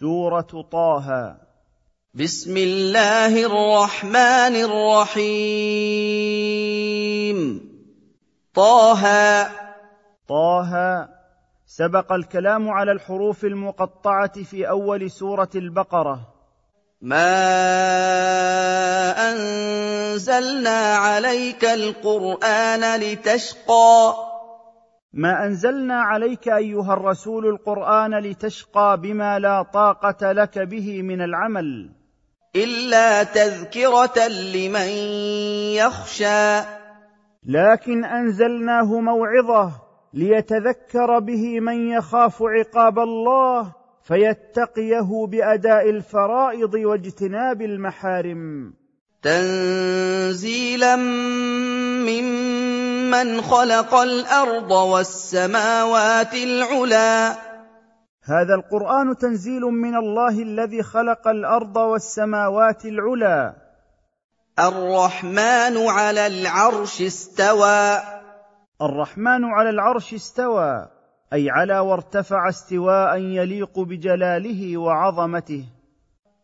سورة طه. بسم الله الرحمن الرحيم. طه. طه. سبق الكلام على الحروف المقطعة في أول سورة البقرة. ما أنزلنا عليك القرآن لتشقى. ما أنزلنا عليك أيها الرسول القرآن لتشقى بما لا طاقة لك به من العمل إلا تذكرة لمن يخشى. لكن أنزلناه موعظة ليتذكر به من يخاف عقاب الله فيتقيه بأداء الفرائض واجتناب المحارم. تنزيلا ممن خلق الأرض والسماوات العلى هذا القرآن تنزيل من الله الذي خلق الأرض والسماوات العلى الرحمن على العرش استوى. الرحمن على العرش استوى أي على وارتفع استواء يليق بجلاله وعظمته.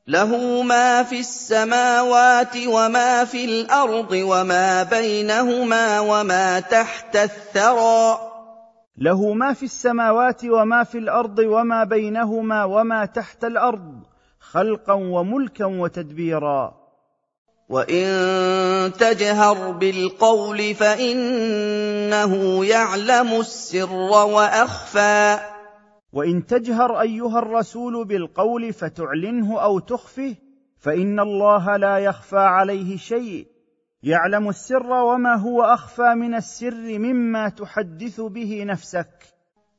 له ما في السماوات وما في الأرض وما بينهما وما تحت الثرى. له ما في السماوات وما في الأرض وما بينهما وما تحت الأرض خلقا وملكا وتدبيرا. وإن تجهر بالقول فإنه يعلم السر وأخفى. وإن تجهر أيها الرسول بالقول فتعلنه أو تخفه فإن الله لا يخفى عليه شيء. يعلم السر وما هو أخفى من السر مما تحدث به نفسك.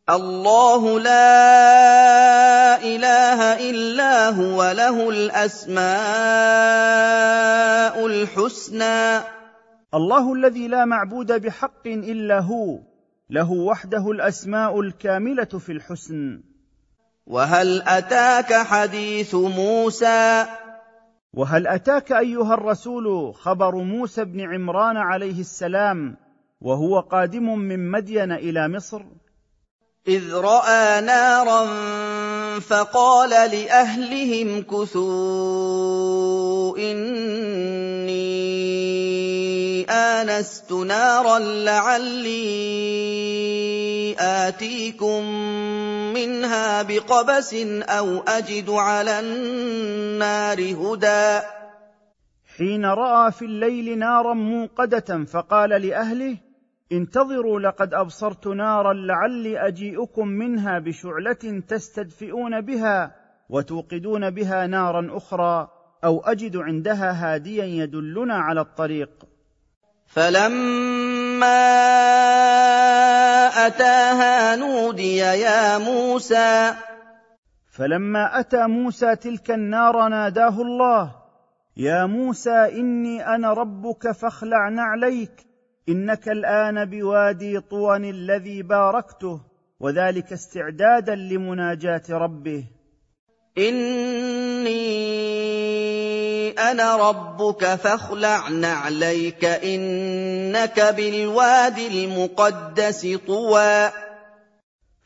الله لا إله إلا هو له الأسماء الحسنى. الله الذي لا معبود بحق إلا هو. له وحده الأسماء الكاملة في الحسن. وهل أتاك حديث موسى؟ وهل أتاك أيها الرسول خبر موسى بن عمران عليه السلام وهو قادم من مدين إلى مصر؟ إذ رأى نارا فقال لأهلهم كثوا إني آنست نارا لعلي آتيكم منها بقبس أو أجد على النار هدى. حين رأى في الليل نارا موقدة فقال لأهله انتظروا لقد أبصرت نارا لعلي أجيئكم منها بشعلة تستدفئون بها وتوقدون بها نارا أخرى أو أجد عندها هاديا يدلنا على الطريق. فلما اتاها نودي يا موسى فلما اتى موسى تلك النار ناداه الله يا موسى اني أنا ربك فاخلع نعليك انك الان بوادي طوى الذي باركته وذلك استعدادا لمناجاه ربه. إني أنا ربك فاخلع نعليك إنك بالوادي المقدس طوى.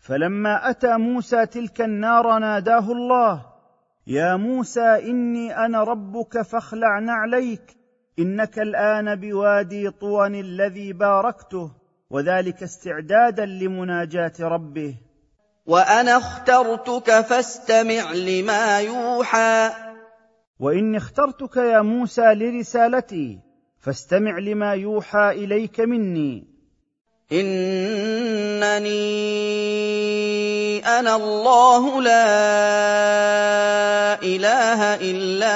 فلما أتى موسى تلك النار ناداه الله يا موسى إني أنا ربك فاخلع نعليك إنك الآن بوادي طوى الذي باركته وذلك استعدادا لمناجاة ربه. وأنا اخترتك فاستمع لما يوحى. وإني اخترتك يا موسى لرسالتي فاستمع لما يوحى إليك مني. إنني أنا الله لا إله إلا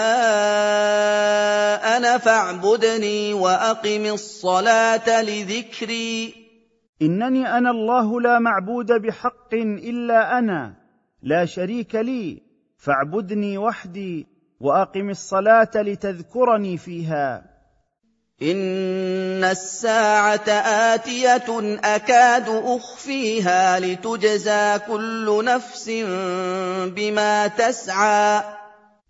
أنا فاعبدني وأقم الصلاة لذكري. إنني أنا الله لا معبود بحق إلا أنا لا شريك لي فاعبدني وحدي وأقم الصلاة لتذكرني فيها. إن الساعة آتية أكاد أخفيها لتجزى كل نفس بما تسعى.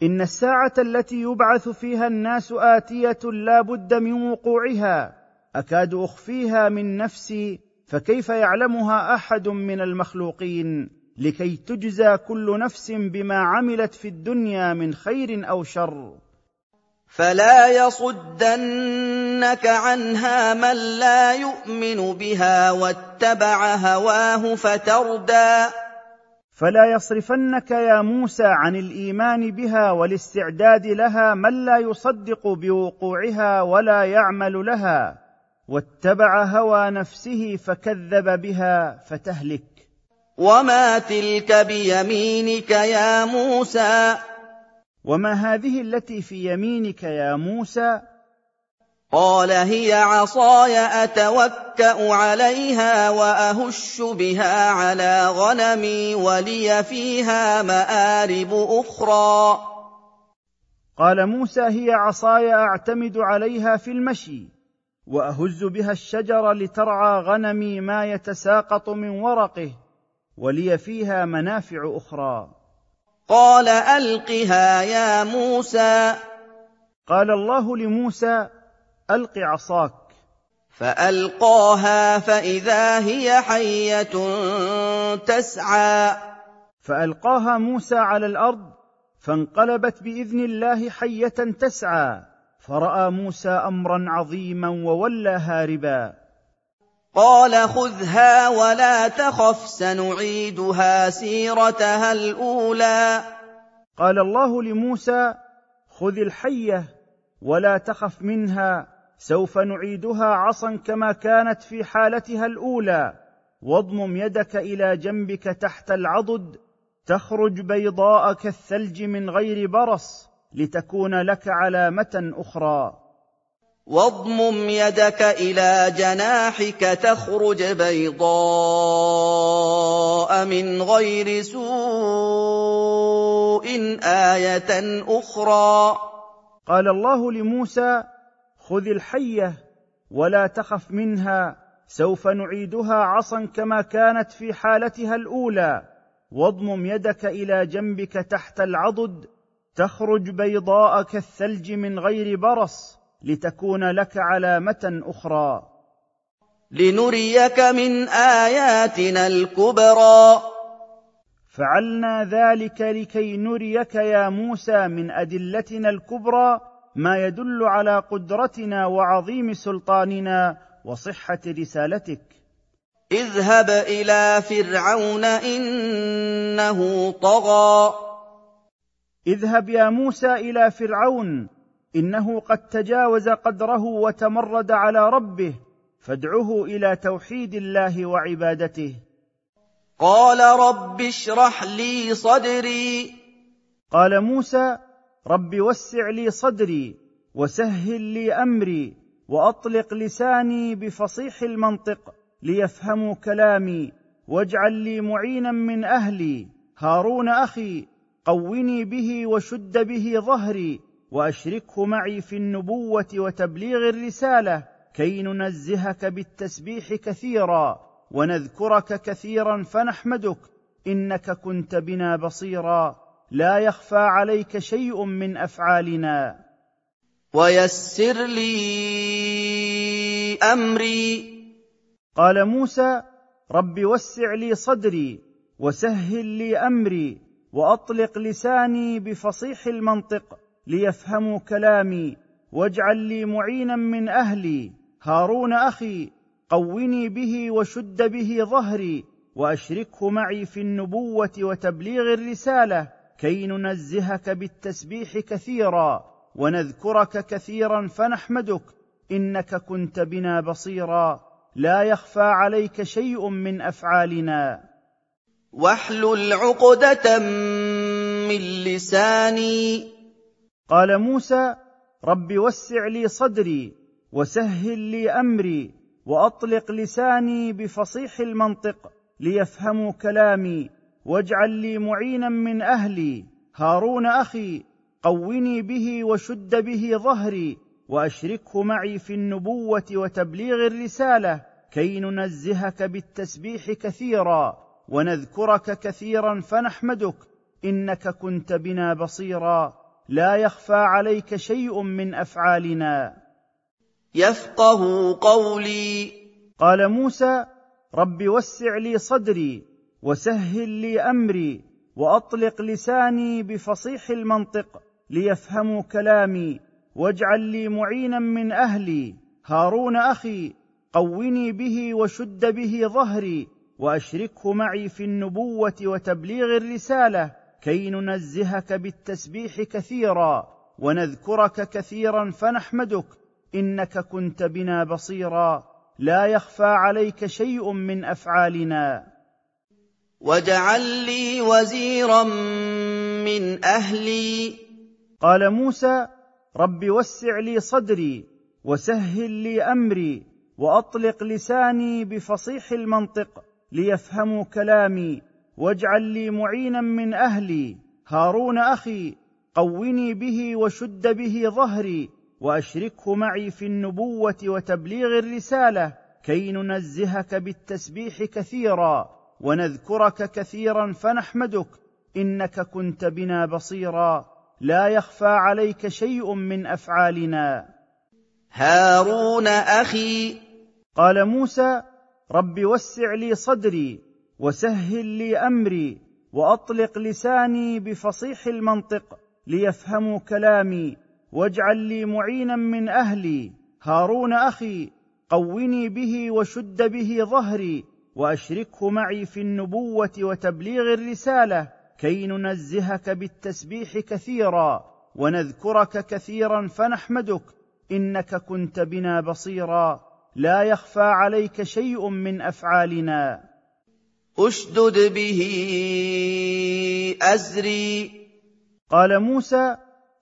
إن الساعة التي يبعث فيها الناس آتية لا بد من وقوعها أكاد أخفيها من نفسي فكيف يعلمها أحد من المخلوقين لكي تجزى كل نفس بما عملت في الدنيا من خير أو شر؟ فلا يصدنك عنها من لا يؤمن بها واتبع هواه فتردى. فلا يصرفنك يا موسى عن الإيمان بها والاستعداد لها من لا يصدق بوقوعها ولا يعمل لها. واتبع هوى نفسه فكذب بها فتهلك. وما تلك بيمينك يا موسى؟ وما هذه التي في يمينك يا موسى؟ قال هي عصاي أتوكأ عليها وأهش بها على غنمي ولي فيها مآرب أخرى. قال موسى هي عصاي أعتمد عليها في المشي. وأهز بها الشجر لترعى غنمي ما يتساقط من ورقه ولي فيها منافع أخرى. قال ألقها يا موسى. قال الله لموسى ألق عصاك. فألقاها فإذا هي حية تسعى. فألقاها موسى على الأرض فانقلبت بإذن الله حية تسعى. فرأى موسى أمرا عظيما وولى هاربا قال خذها ولا تخف سنعيدها سيرتها الأولى. قال الله لموسى خذ الحية ولا تخف منها سوف نعيدها عصا كما كانت في حالتها الأولى. واضمم يدك إلى جنبك تحت العضد تخرج بيضاء كالثلج من غير برص. لتكون لك علامة أخرى. واضمم يدك إلى جناحك تخرج بيضاء من غير سوء آية أخرى. قال الله لموسى خذ الحية ولا تخف منها سوف نعيدها عصا كما كانت في حالتها الأولى. واضمم يدك إلى جنبك تحت العضد تخرج بيضاء كالثلج من غير برص لتكون لك علامة أخرى. لنريك من آياتنا الكبرى. فعلنا ذلك لكي نريك يا موسى من أدلتنا الكبرى ما يدل على قدرتنا وعظيم سلطاننا وصحة رسالتك. اذهب إلى فرعون إنه طغى. اذهب يا موسى إلى فرعون إنه قد تجاوز قدره وتمرد على ربه فادعه إلى توحيد الله وعبادته. قال رب اشرح لي صدري. قال موسى رب وسع لي صدري وسهل لي أمري وأطلق لساني بفصيح المنطق ليفهموا كلامي واجعل لي معينا من أهلي هارون أخي قوني به وشد به ظهري وأشركه معي في النبوة وتبليغ الرسالة كي ننزهك بالتسبيح كثيرا ونذكرك كثيرا فنحمدك إنك كنت بنا بصيرا لا يخفى عليك شيء من أفعالنا. ويسر لي أمري. قال موسى رب وسع لي صدري وسهل لي أمري. وأطلق لساني بفصيح المنطق ليفهموا كلامي واجعل لي معينا من أهلي. هارون أخي قوني به وشد به ظهري وأشركه معي في النبوة وتبليغ الرسالة كي ننزهك بالتسبيح كثيرا ونذكرك كثيرا فنحمدك. إنك كنت بنا بصيرا. لا يخفى عليك شيء من أفعالنا. واحلل عقدة من لساني. قال موسى رب وسع لي صدري وسهل لي أمري وأطلق لساني بفصيح المنطق ليفهموا كلامي واجعل لي معينا من أهلي. هارون أخي قوني به وشد به ظهري وأشركه معي في النبوة وتبليغ الرسالة كي ننزهك بالتسبيح كثيرا. ونذكرك كثيرا فنحمدك. إنك كنت بنا بصيرا. لا يخفى عليك شيء من أفعالنا. يفقه قولي. قال موسى رب وسع لي صدري وسهل لي أمري وأطلق لساني بفصيح المنطق ليفهموا كلامي واجعل لي معينا من أهلي. هارون أخي قوني به وشد به ظهري. وأشركه معي في النبوة وتبليغ الرسالة كي ننزهك بالتسبيح كثيرا ونذكرك كثيرا فنحمدك إنك كنت بنا بصيرا. لا يخفى عليك شيء من أفعالنا. واجعل لي وزيرا من أهلي. قال موسى رب وسع لي صدري وسهل لي أمري وأطلق لساني بفصيح المنطق. ليفهموا كلامي واجعل لي معينا من أهلي. هارون أخي قوني به وشد به ظهري وأشركه معي في النبوة وتبليغ الرسالة. كي ننزهك بالتسبيح كثيرا ونذكرك كثيرا فنحمدك. إنك كنت بنا بصيرا. لا يخفى عليك شيء من أفعالنا. هارون أخي. قال موسى رب وسع لي صدري وسهل لي أمري وأطلق لساني بفصيح المنطق ليفهموا كلامي واجعل لي معينا من أهلي. هارون أخي قوني به وشد به ظهري وأشركه معي في النبوة وتبليغ الرسالة كي ننزهك بالتسبيح كثيرا ونذكرك كثيرا فنحمدك إنك كنت بنا بصيرا. لا يخفى عليك شيء من أفعالنا. أشدد به أزري. قال موسى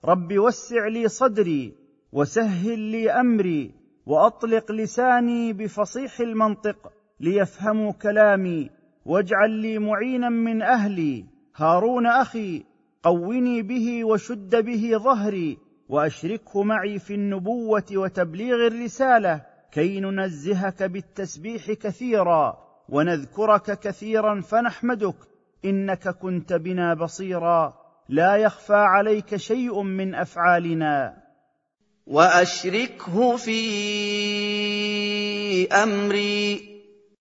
رب وسع لي صدري وسهل لي أمري وأطلق لساني بفصيح المنطق ليفهموا كلامي واجعل لي معينا من أهلي. هارون أخي قوني به وشد به ظهري وأشركه معي في النبوة وتبليغ الرسالة. كي ننزهك بالتسبيح كثيرا ونذكرك كثيرا فنحمدك. إنك كنت بنا بصيرا. لا يخفى عليك شيء من أفعالنا. وأشركه في أمري.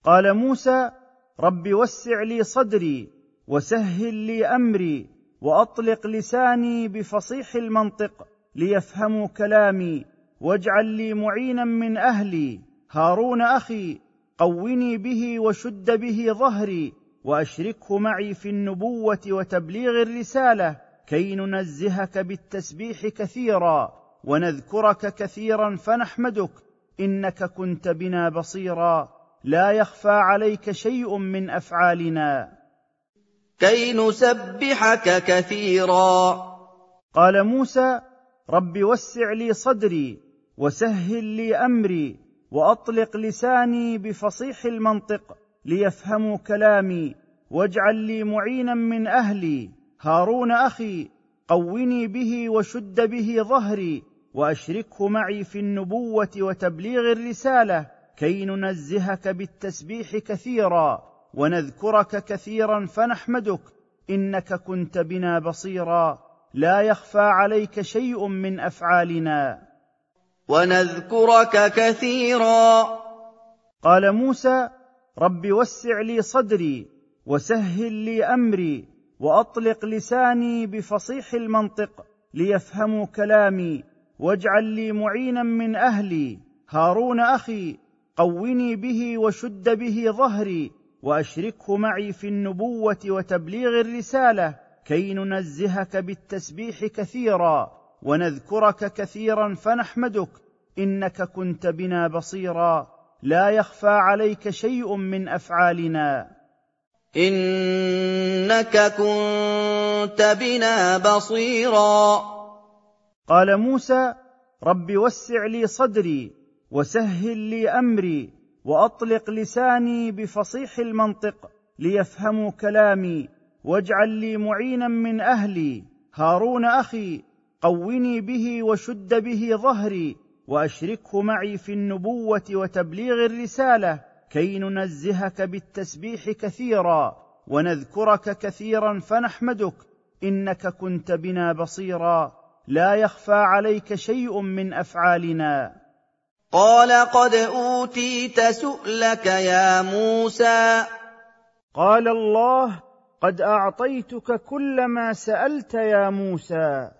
قال موسى رب وسع لي صدري وسهل لي أمري وأطلق لساني بفصيح المنطق ليفهموا كلامي. واجعل لي معينا من أهلي. هارون أخي قوني به وشد به ظهري وأشركه معي في النبوة وتبليغ الرسالة كي ننزهك بالتسبيح كثيرا ونذكرك كثيرا فنحمدك. إنك كنت بنا بصيرا. لا يخفى عليك شيء من أفعالنا. كي نسبحك كثيرا. قال موسى رب وسع لي صدري. وسهل لي أمري وأطلق لساني بفصيح المنطق ليفهموا كلامي واجعل لي معينا من أهلي. هارون أخي قوني به وشد به ظهري وأشركه معي في النبوة وتبليغ الرسالة كي ننزهك بالتسبيح كثيرا ونذكرك كثيرا فنحمدك. إنك كنت بنا بصيرا. لا يخفى عليك شيء من أفعالنا. ونذكرك كثيرا. قال موسى رب وسع لي صدري وسهل لي أمري وأطلق لساني بفصيح المنطق ليفهموا كلامي واجعل لي معينا من أهلي. هارون أخي قوني به وشد به ظهري وأشركه معي في النبوة وتبليغ الرسالة كي ننزهك بالتسبيح كثيرا. ونذكرك كثيرا فنحمدك إنك كنت بنا بصيرا. لا يخفى عليك شيء من أفعالنا. إنك كنت بنا بصيرا. قال موسى رب وسع لي صدري وسهل لي أمري وأطلق لساني بفصيح المنطق ليفهموا كلامي واجعل لي معينا من أهلي. هارون أخي قوني به وشد به ظهري وأشركه معي في النبوة وتبليغ الرسالة كي ننزهك بالتسبيح كثيرا ونذكرك كثيرا فنحمدك إنك كنت بنا بصيرا لا يخفى عليك شيء من أفعالنا. قال قد أوتيت سؤلك يا موسى. قال الله قد أعطيتك كل ما سألت يا موسى.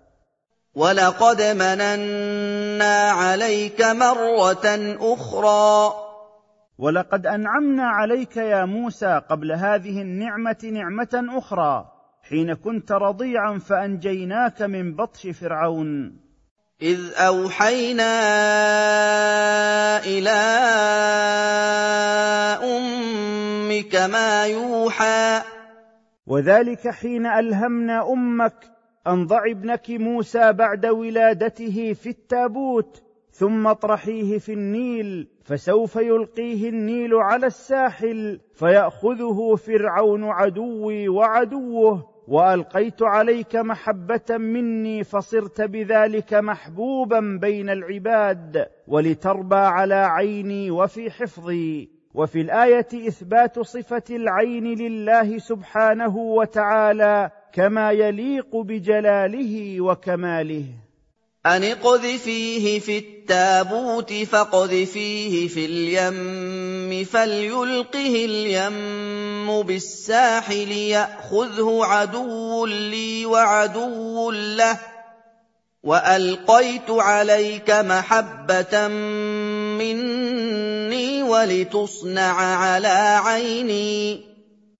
ولقد مننا عليك مره أخرى. ولقد انعمنا عليك يا موسى قبل هذه النعمه نعمه أخرى. حين كنت رضيعا فانجيناك من بطش فرعون. اذ اوحينا إلى أمك ما يوحى. وذلك حين الهمنا أمك أن ضع ابنك موسى بعد ولادته في التابوت ثم اطرحيه في النيل فسوف يلقيه النيل على الساحل فيأخذه فرعون عدوي وعدوه وألقيت عليك محبة مني فصرت بذلك محبوبا بين العباد ولتربى على عيني وفي حفظي. وفي الآية إثبات صفة العين لله سبحانه وتعالى كما يليق بجلاله وكماله. أن اقذفيه في التابوت فاقذفيه في اليم فليلقه اليم بالساحل يأخذه عدو لي وعدو له. وألقيت عليك محبة مني ولتصنع على عيني.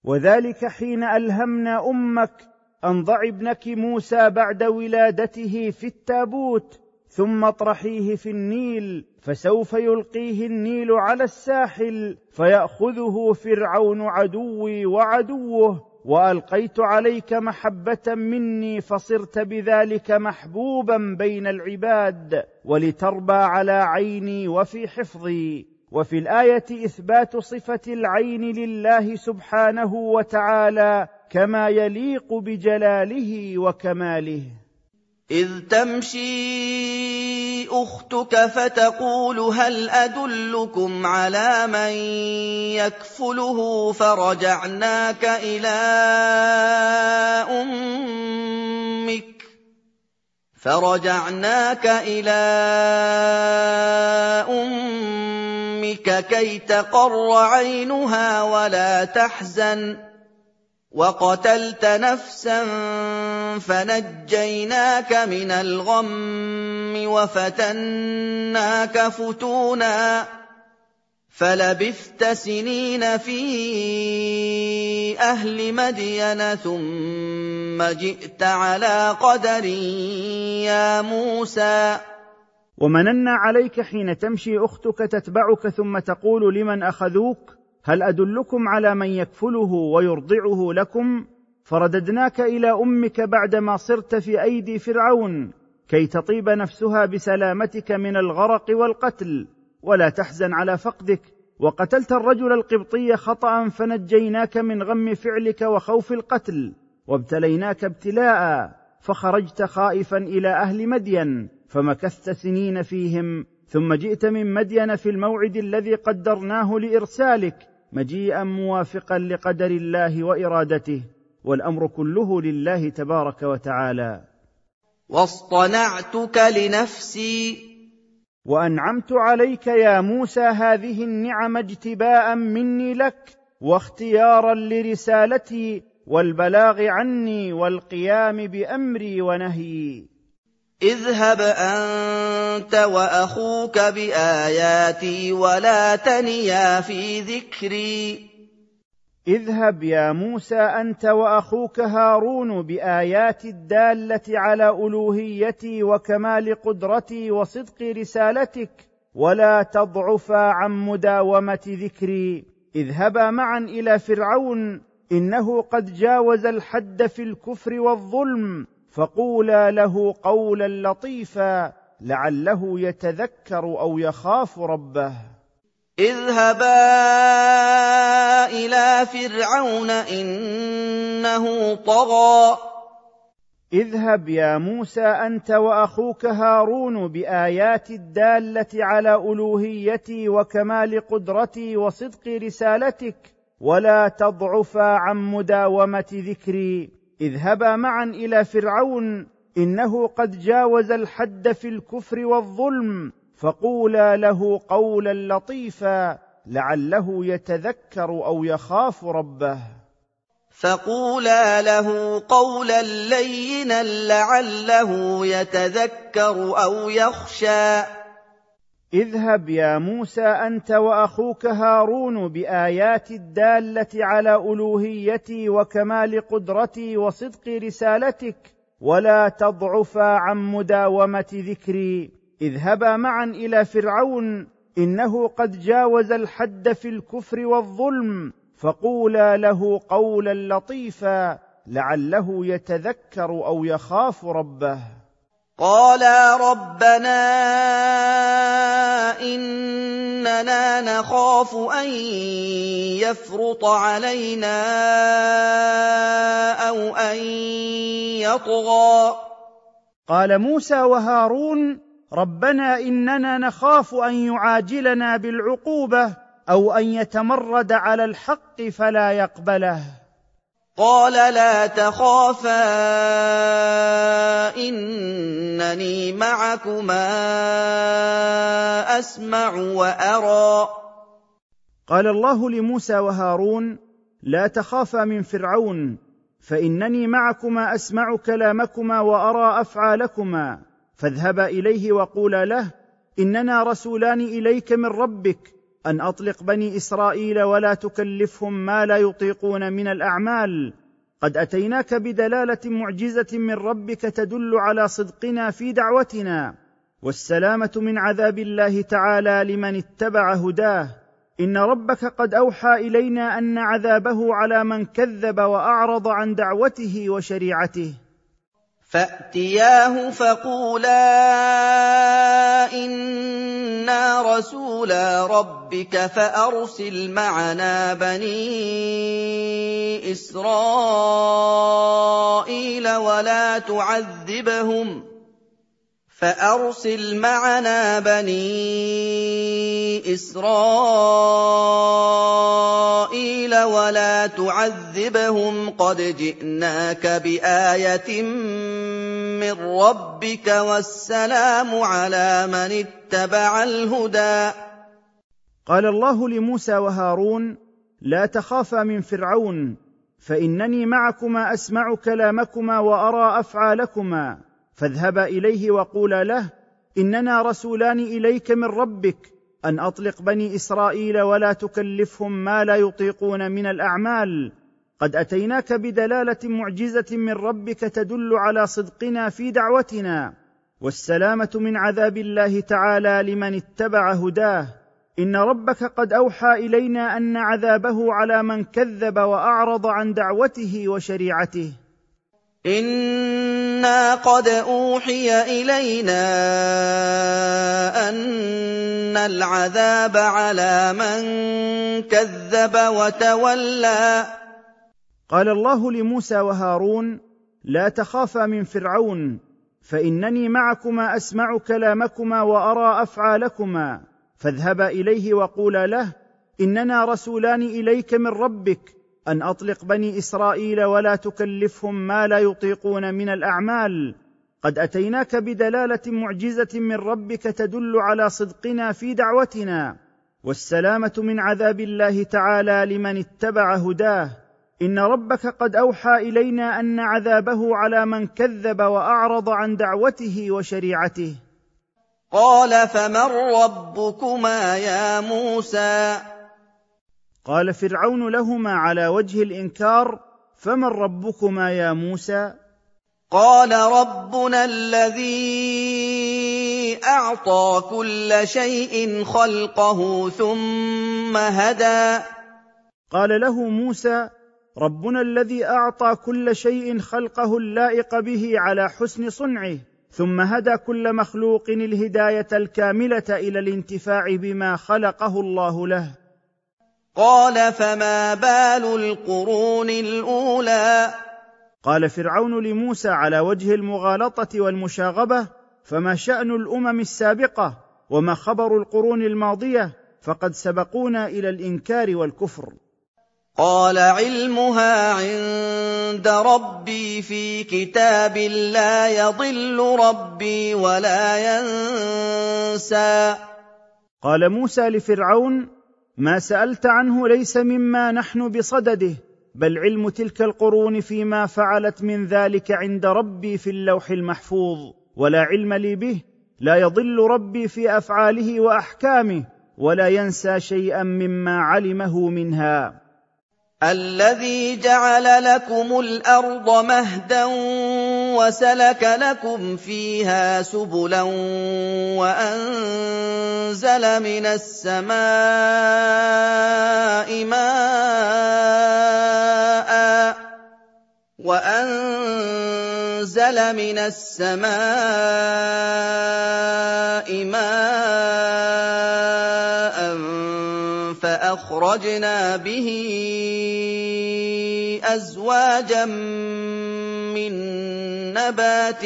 وذلك حين ألهمنا أمك أن ضع ابنك موسى بعد ولادته في التابوت ثم اطرحيه في النيل فسوف يلقيه النيل على الساحل فيأخذه فرعون عدوي وعدوه وألقيت عليك محبة مني فصرت بذلك محبوبا بين العباد ولتربى على عيني وفي حفظي. وفي الآية إثبات صفة العين لله سبحانه وتعالى كما يليق بجلاله وكماله. إذ تمشي أختك فتقول هل أدلكم على من يكفله فرجعناك إلى أمك؟ فرجعناك إلى أمك كي تقر عينها ولا تحزن. وقتلت نفسا فنجيناك من الغم وفتناك فتونا فلبثت سنين في أهل مدين ثم جئت على قدر يا موسى. ومننا عليك حين تمشي أختك تتبعك ثم تقول لمن أخذوك؟ هل أدلكم على من يكفله ويرضعه لكم؟ فرددناك إلى أمك بعدما صرت في أيدي فرعون كي تطيب نفسها بسلامتك من الغرق والقتل. ولا تحزن على فقدك. وقتلت الرجل القبطي خطأ فنجيناك من غم فعلك وخوف القتل. وابتليناك ابتلاء فخرجت خائفا إلى أهل مدين فمكثت سنين فيهم ثم جئت من مدين في الموعد الذي قدرناه لإرسالك. مجيئا موافقا لقدر الله وإرادته والأمر كله لله تبارك وتعالى. واصطنعتك لنفسي. وأنعمت عليك يا موسى هذه النعم اجتباء مني لك واختيارا لرسالتي والبلاغ عني والقيام بأمري ونهيي. اذهب أنت وأخوك بآياتي ولا تنيا في ذكري. اذهب يا موسى أنت وأخوك هارون باياتي الدالة على ألوهيتي وكمال قدرتي وصدق رسالتك ولا تضعفا عن مداومة ذكري. اذهبا معا إلى فرعون إنه قد جاوز الحد في الكفر والظلم. فقولا له قولا لطيفا لعله يتذكر أو يخاف ربه. اذهبا إلى فرعون إنه طغى. اذهب يا موسى أنت وأخوك هارون بآيات الدالة على ألوهيتي وكمال قدرتي وصدق رسالتك ولا تضعفا عن مداومة ذكري. اذهبا معا إلى فرعون إنه قد جاوز الحد في الكفر والظلم فقولا له قولا لطيفا لعله يتذكر أو يخاف ربه. فقولا له قولا لينا لعله يتذكر أو يخشى. اذهب يا موسى أنت وأخوك هارون باياتي الدالة على ألوهيتي وكمال قدرتي وصدق رسالتك ولا تضعفا عن مداومة ذكري. اذهبا معا إلى فرعون إنه قد جاوز الحد في الكفر والظلم فقولا له قولا لطيفا لعله يتذكر أو يخاف ربه. قالا ربنا اننا نخاف ان يفرط علينا أو ان يطغى قال موسى وهارون ربنا اننا نخاف ان يعاجلنا بالعقوبه أو ان يتمرد على الحق فلا يقبله. قال لا تخافا إنني معكما أسمع وأرى. قال الله لموسى وهارون لا تخافا من فرعون فإنني معكما أسمع كلامكما وأرى أفعالكما. فاذهبا إليه وقولا له إننا رسولان إليك من ربك. أن أطلق بني إسرائيل ولا تكلفهم ما لا يطيقون من الأعمال. قد أتيناك بدلالة معجزة من ربك تدل على صدقنا في دعوتنا. والسلامة من عذاب الله تعالى لمن اتبع هداه. إن ربك قد أوحى إلينا أن عذابه على من كذب وأعرض عن دعوته وشريعته. فاتياه فقولا أنا رسولا ربك فارسل معنا بني اسرائيل ولا تعذبهم فارسل معنا بني اسرائيل تعذبهم قد جئناك بايه من ربك والسلام على من اتبع الهدى قال الله لموسى وهارون لا تخافا من فرعون فانني معكما اسمع كلامكما وارى افعالكما فاذهبا اليه وقولا له اننا رسولان اليك من ربك أن أطلق بني إسرائيل ولا تكلفهم ما لا يطيقون من الأعمال. قد أتيناك بدلالة معجزة من ربك تدل على صدقنا في دعوتنا. والسلامة من عذاب الله تعالى لمن اتبع هداه. إن ربك قد أوحى إلينا أن عذابه على من كذب وأعرض عن دعوته وشريعته. أنا قد اوحي الينا ان العذاب على من كذب وتولى قال الله لموسى وهارون لا تخافا من فرعون فانني معكما اسمع كلامكما وارى افعالكما فاذهبا اليه وقولا له اننا رسولان اليك من ربك أن أطلق بني إسرائيل ولا تكلفهم ما لا يطيقون من الأعمال. قد أتيناك بدلالة معجزة من ربك تدل على صدقنا في دعوتنا. والسلامة من عذاب الله تعالى لمن اتبع هداه. إن ربك قد أوحى إلينا أن عذابه على من كذب وأعرض عن دعوته وشريعته. قال فمن ربكما يا موسى؟ قال فرعون لهما على وجه الإنكار فمن ربكما يا موسى؟ قال ربنا الذي أعطى كل شيء خلقه ثم هدى. قال له موسى ربنا الذي أعطى كل شيء خلقه اللائق به على حسن صنعه ثم هدى كل مخلوق الهداية الكاملة إلى الانتفاع بما خلقه الله له. قال فما بال القرون الأولى؟ قال فرعون لموسى على وجه المغالطة والمشاغبة فما شأن الأمم السابقة وما خبر القرون الماضية فقد سبقونا إلى الإنكار والكفر. قال علمها عند ربي في كتاب لا يضل ربي ولا ينسى. قال موسى لفرعون ما سألت عنه ليس مما نحن بصدده بل علم تلك القرون فيما فعلت من ذلك عند ربي في اللوح المحفوظ ولا علم لي به لا يضل ربي في أفعاله وأحكامه ولا ينسى شيئا مما علمه منها. الذي جعل لكم الأرض مهدا وسلك لكم فيها سبلا وأنزل من السماء ماء وأنزل من السماء ماء فأخرجنا به أزواجا من نبات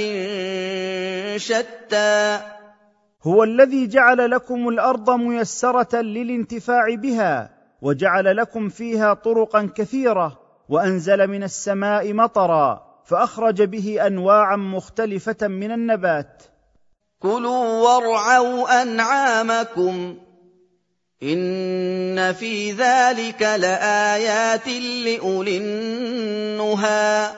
شتى. هو الذي جعل لكم الأرض ميسرة للانتفاع بها وجعل لكم فيها طرقا كثيرة وأنزل من السماء مطرا فأخرج به أنواعا مختلفة من النبات. كلوا وارعوا أنعامكم. ان في ذلك لايات لاولي النهى.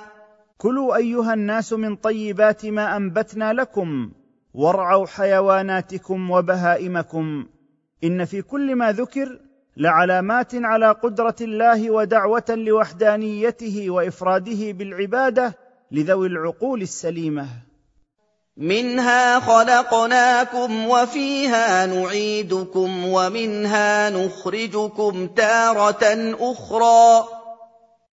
كلوا ايها الناس من طيبات ما انبتنا لكم وارعوا حيواناتكم وبهائمكم ان في كل ما ذكر لعلامات على قدره الله ودعوه لوحدانيته وافراده بالعباده لذوي العقول السليمه منها خلقناكم وفيها نعيدكم ومنها نخرجكم تارة أخرى.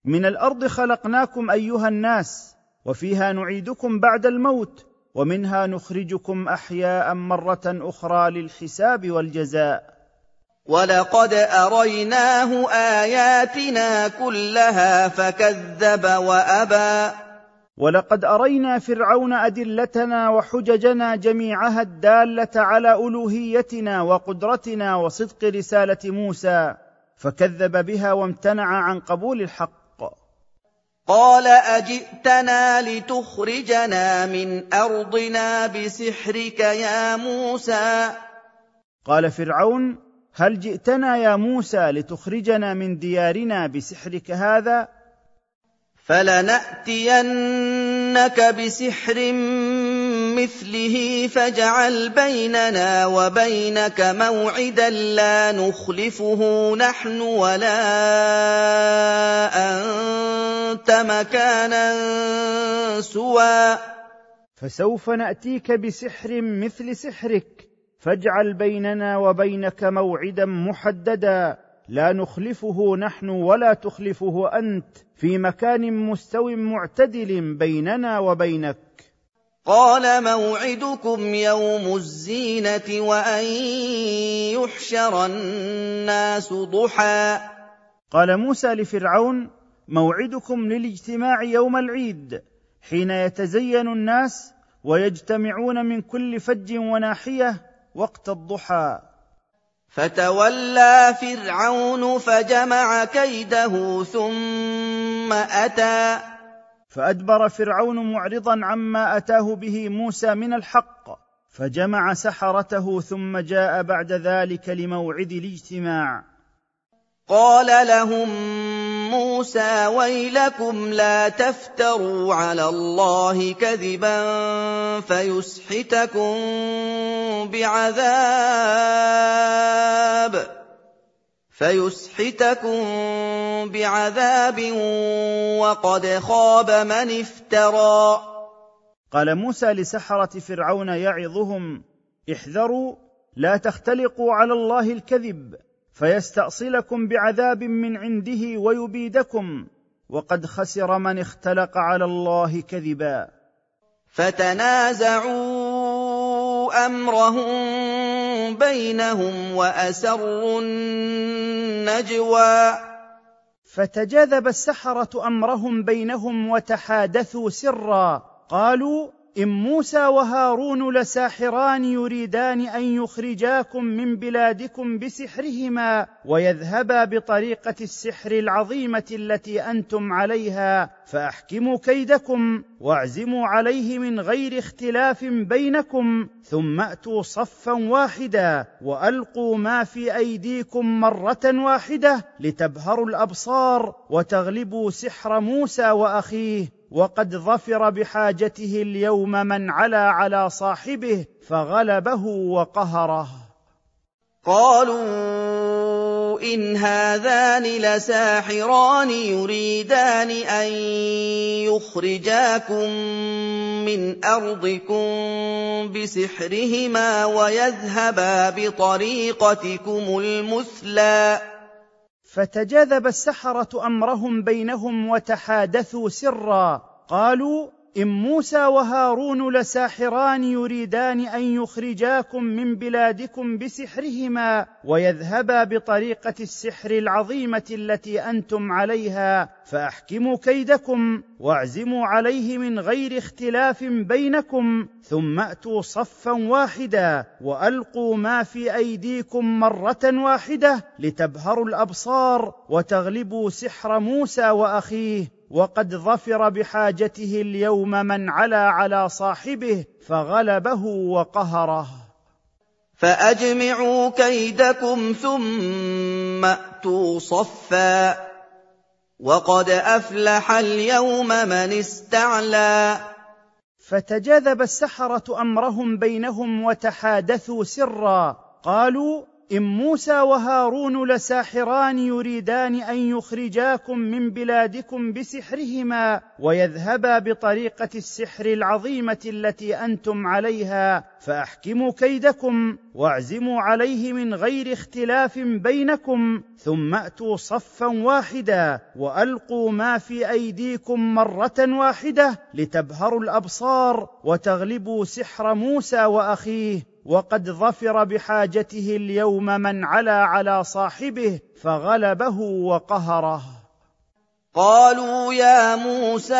من الأرض خلقناكم أيها الناس وفيها نعيدكم بعد الموت ومنها نخرجكم أحياء مرة أخرى للحساب والجزاء. ولقد أريناه آياتنا كلها فكذب وأبى. ولقد أرينا فرعون أدلتنا وحججنا جميعها الدالة على ألوهيتنا وقدرتنا وصدق رسالة موسى فكذب بها وامتنع عن قبول الحق. قال أجئتنا لتخرجنا من أرضنا بسحرك يا موسى؟ قال فرعون هل جئتنا يا موسى لتخرجنا من ديارنا بسحرك هذا؟ فلنأتينك بسحر مثله فاجعل بيننا وبينك موعدا لا نخلفه نحن ولا أنت مكانا سوى. فسوف نأتيك بسحر مثل سحرك فاجعل بيننا وبينك موعدا محددا. لا نخلفه نحن ولا تخلفه أنت في مكان مستو معتدل بيننا وبينك. قال موعدكم يوم الزينة وأن يحشر الناس ضحى. قال موسى لفرعون موعدكم للاجتماع يوم العيد حين يتزين الناس ويجتمعون من كل فج وناحية وقت الضحى. فتولى فرعون فجمع كيده ثم أتى. فأدبر فرعون معرضا عما أتاه به موسى من الحق فجمع سحرته ثم جاء بعد ذلك لموعد الاجتماع. قال لهم موسى ويلكم لا تفتروا على الله كذبا فيسحتكم بعذاب فيسحتكم بعذاب وقد خاب من افترى. قال موسى لسحرة فرعون يعظهم احذروا لا تختلقوا على الله الكذب. فيستأصلكم بعذاب من عنده ويبيدكم وقد خسر من اختلق على الله كذبا. فتنازعوا أمرهم بينهم وأسروا النجوى. فتجاذب السحرة أمرهم بينهم وتحادثوا سرا قالوا إن موسى وهارون لساحران يريدان أن يخرجاكم من بلادكم بسحرهما ويذهبا بطريقة السحر العظيمة التي أنتم عليها فأحكموا كيدكم واعزموا عليه من غير اختلاف بينكم ثم أتوا صفا واحدا وألقوا ما في أيديكم مرة واحدة لتبهروا الأبصار وتغلبوا سحر موسى وأخيه. وقد ظفر بحاجته اليوم من علا على صاحبه فغلبه وقهره. قالوا إن هذان لساحران يريدان أن يخرجاكم من أرضكم بسحرهما ويذهبا بطريقتكم المثلى. فتجاذب السحرة أمرهم بينهم وتحادثوا سرا. قالوا إن موسى وهارون لساحران يريدان أن يخرجاكم من بلادكم بسحرهما ويذهبا بطريقة السحر العظيمة التي أنتم عليها فأحكموا كيدكم واعزموا عليه من غير اختلاف بينكم ثم أتوا صفا واحدا وألقوا ما في أيديكم مرة واحدة لتبهروا الأبصار وتغلبوا سحر موسى وأخيه. وقد ظفر بحاجته اليوم من علا على صاحبه فغلبه وقهره. فأجمعوا كيدكم ثم أتوا صفا. وقد أفلح اليوم من استعلى. فتجاذب السحرة أمرهم بينهم وتحادثوا سرا. قالوا إن موسى وهارون لساحران يريدان أن يخرجاكم من بلادكم بسحرهما ويذهبا بطريقة السحر العظيمة التي أنتم عليها فأحكموا كيدكم واعزموا عليه من غير اختلاف بينكم ثم أتوا صفا واحدا وألقوا ما في أيديكم مرة واحدة لتبهروا الأبصار وتغلبوا سحر موسى وأخيه. وقد ظفر بحاجته اليوم من علا على صاحبه فغلبه وقهره. قالوا يا موسى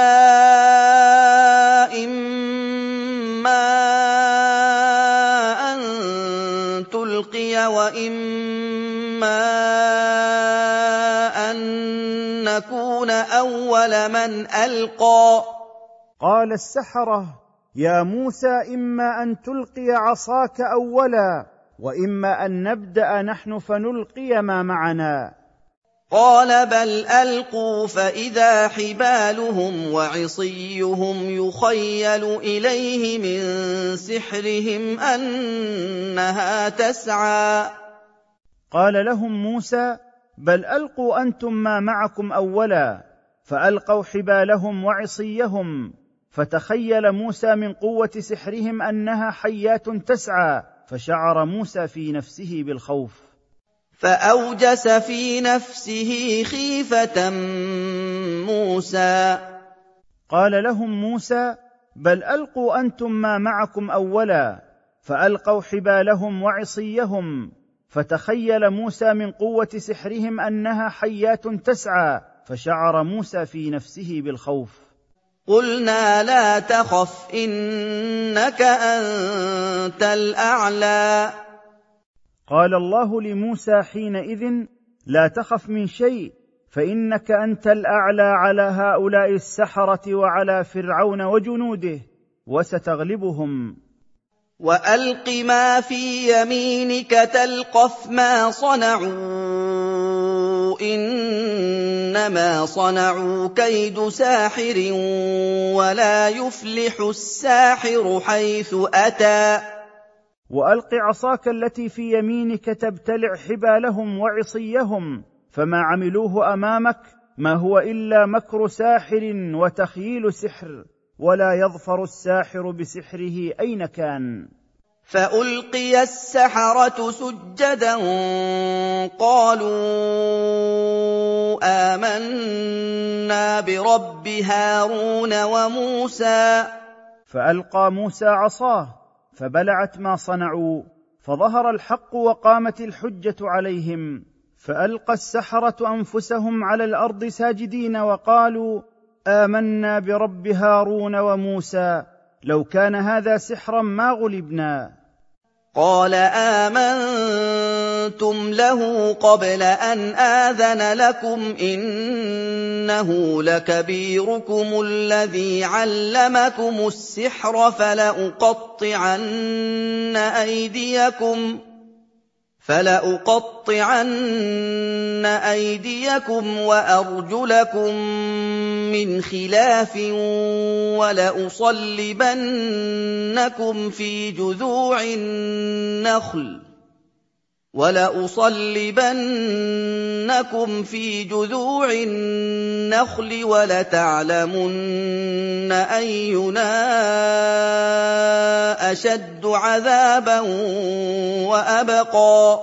إما أن تلقي وإما أن نكون أول من ألقى. قال السحرة يا موسى إما أن تلقي عصاك أولا وإما أن نبدأ نحن فنلقي ما معنا. قال بل ألقوا فإذا حبالهم وعصيهم يخيل إليه من سحرهم أنها تسعى. قال لهم موسى بل ألقوا أنتم ما معكم أولا. فألقوا حبالهم وعصيهم فتخيل موسى من قوة سحرهم أنها حيات تسعى فشعر موسى في نفسه بالخوف. فأوجس في نفسه خيفة موسى. قال لهم موسى بل ألقوا أنتم ما معكم أولا. فألقوا حبالهم وعصيهم. فتخيل موسى من قوة سحرهم أنها حيات تسعى فشعر موسى في نفسه بالخوف. قلنا لا تخف إنك أنت الأعلى. قال الله لموسى حينئذ لا تخف من شيء فإنك أنت الأعلى على هؤلاء السحرة وعلى فرعون وجنوده وستغلبهم. وألق ما في يمينك تلقف ما صنعوا. إنما صنعوا كيد ساحر ولا يفلح الساحر حيث أتى. وألق عصاك التي في يمينك تبتلع حبالهم وعصيهم فما عملوه أمامك ما هو إلا مكر ساحر وتخييل سحر ولا يظفر الساحر بسحره أين كان. فالقي السحره سجدا قالوا امنا برب هارون وموسى فألقى موسى عصاه فبلعت ما صنعوا فظهر الحق وقامت الحجة عليهم فألقى السحرة أنفسهم على الأرض ساجدين وقالوا امنا برب هارون وموسى لو كان هذا سحرا ما غلبنا. قال امنتم له قبل ان اذن لكم انه لكبيركم الذي علمكم السحر فلاقطعن ايديكم فَلَأُقَطِّعَنَّ أَيْدِيَكُمْ وَأَرْجُلَكُم مِّنْ خِلَافٍ وَلَأُصَلِّبَنَّكُمْ فِي جُذُوعِ النَّخْلِ وَلَأُصَلِّبَنَّكُمْ فِي جُذُوعِ النَّخْلِ وَلَتَعْلَمُنَّ أَيُّنَا أَشَدُّ عَذَابًا وَأَبْقَىٰ.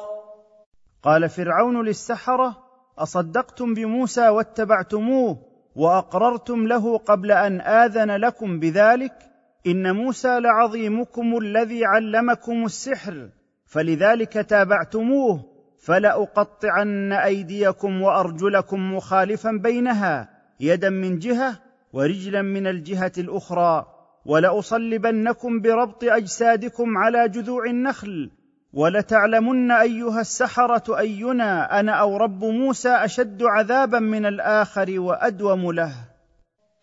قال فرعون للسحرة أصدقتم بموسى واتبعتموه وأقررتم له قبل أن آذن لكم بذلك؟ إن موسى لعظيمكم الذي علمكم السحر. فلذلك تابعتموه فلأقطعن أيديكم وأرجلكم مخالفا بينها يدا من جهة ورجلا من الجهة الأخرى ولأصلبنكم بربط أجسادكم على جذوع النخل ولتعلمن أيها السحرة أينا أنا أو رب موسى أشد عذابا من الآخر وأدوم له.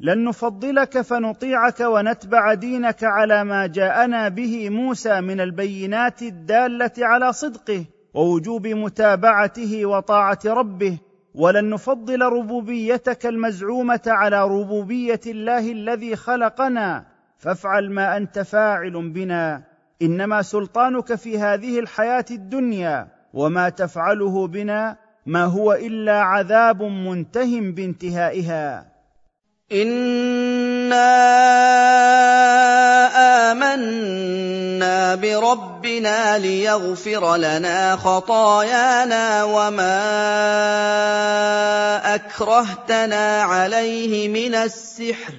لن نفضلك فنطيعك ونتبع دينك على ما جاءنا به موسى من البينات الدالة على صدقه ووجوب متابعته وطاعة ربه. ولن نفضل ربوبيتك المزعومة على ربوبية الله الذي خلقنا. فافعل ما أنت فاعل بنا. إنما سلطانك في هذه الحياة الدنيا. وما تفعله بنا ما هو إلا عذاب منته بانتهائها. انا امنا بربنا ليغفر لنا خطايانا وما اكرهتنا عليه من السحر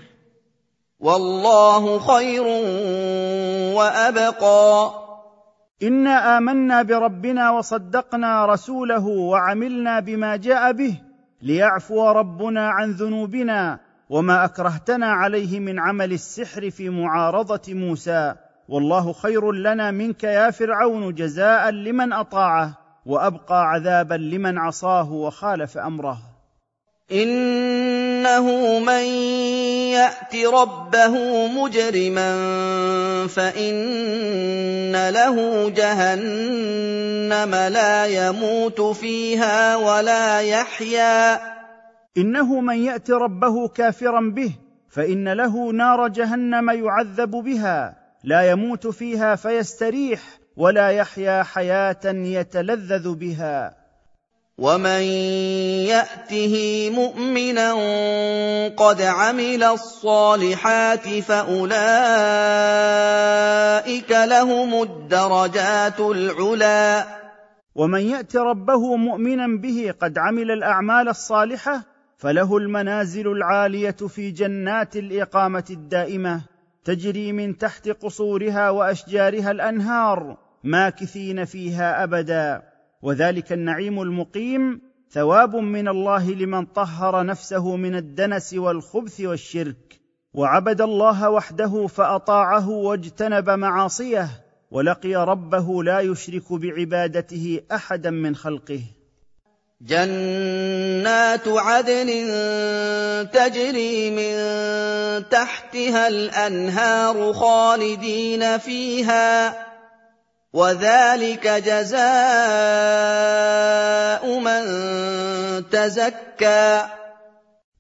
والله خير وابقى انا امنا بربنا وصدقنا رسوله وعملنا بما جاء به ليعفو ربنا عن ذنوبنا وما أكرهتنا عليه من عمل السحر في معارضة موسى. والله خير لنا منك يا فرعون جزاء لمن أطاعه وأبقى عذابا لمن عصاه وخالف أمره. إنه من يأت ربه مجرما فإن له جهنم لا يموت فيها ولا يحيا. إنه من يأت ربه كافرا به فإن له نار جهنم يعذب بها لا يموت فيها فيستريح ولا يحيا حياة يتلذذ بها. ومن يأته مؤمنا قد عمل الصالحات فأولئك لهم الدرجات العلى ومن يأت ربه مؤمنا به قد عمل الأعمال الصالحة فله المنازل العالية في جنات الإقامة الدائمة تجري من تحت قصورها وأشجارها الأنهار ماكثين فيها أبدا. وذلك النعيم المقيم ثواب من الله لمن طهر نفسه من الدنس والخبث والشرك. وعبد الله وحده فأطاعه واجتنب معاصيه ولقي ربه لا يشرك بعبادته أحدا من خلقه. جنات عدن تجري من تحتها الأنهار خالدين فيها وذلك جزاء من تزكى.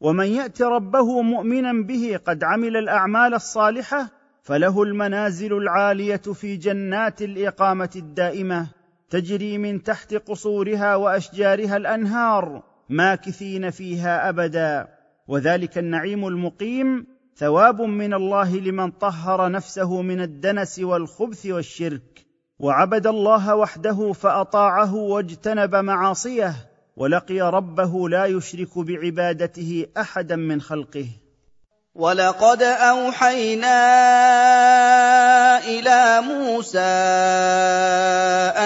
ومن يأت ربه مؤمنا به قد عمل الأعمال الصالحة فله المنازل العالية في جنات الإقامة الدائمة. تجري من تحت قصورها وأشجارها الأنهار ماكثين فيها أبدا. وذلك النعيم المقيم ثواب من الله لمن طهر نفسه من الدنس والخبث والشرك. وعبد الله وحده فأطاعه واجتنب معاصيه ولقي ربه لا يشرك بعبادته أحدا من خلقه. ولقد اوحينا إلى موسى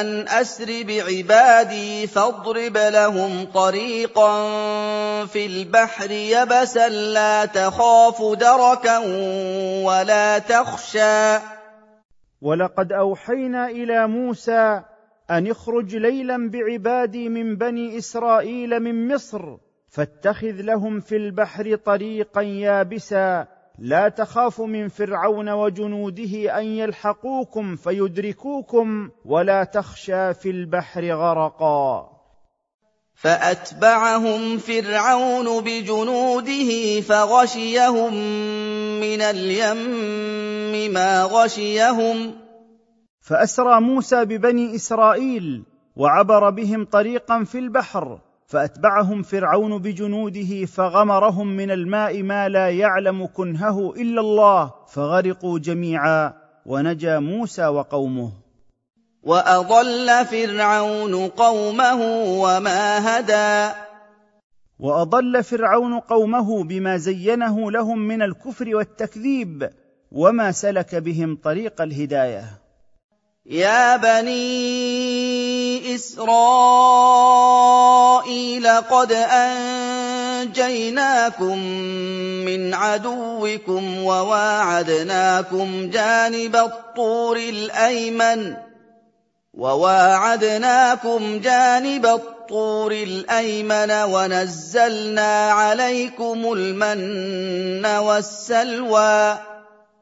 ان اسر بعبادي فاضرب لهم طريقا في البحر يبسا لا تخاف دركا ولا تخشى ولقد اوحينا إلى موسى ان اخرج ليلا بعبادي من بني اسرائيل من مصر فاتخذ لهم في البحر طريقا يابسا. لا تخاف من فرعون وجنوده أن يلحقوكم فيدركوكم ولا تخشى في البحر غرقا. فأتبعهم فرعون بجنوده فغشيهم من اليم ما غشيهم. فأسرى موسى ببني إسرائيل وعبر بهم طريقا في البحر. فأتبعهم فرعون بجنوده فغمرهم من الماء ما لا يعلم كنهه إلا الله فغرقوا جميعا ونجا موسى وقومه. وأضل فرعون قومه وما هدى. وأضل فرعون قومه بما زينه لهم من الكفر والتكذيب وما سلك بهم طريق الهداية. يا بني اسرائيل قد انجيناكم من عدوكم وواعدناكم جانب الطور الايمن وواعدناكم جانب الطور الايمن ونزلنا عليكم المن والسلوى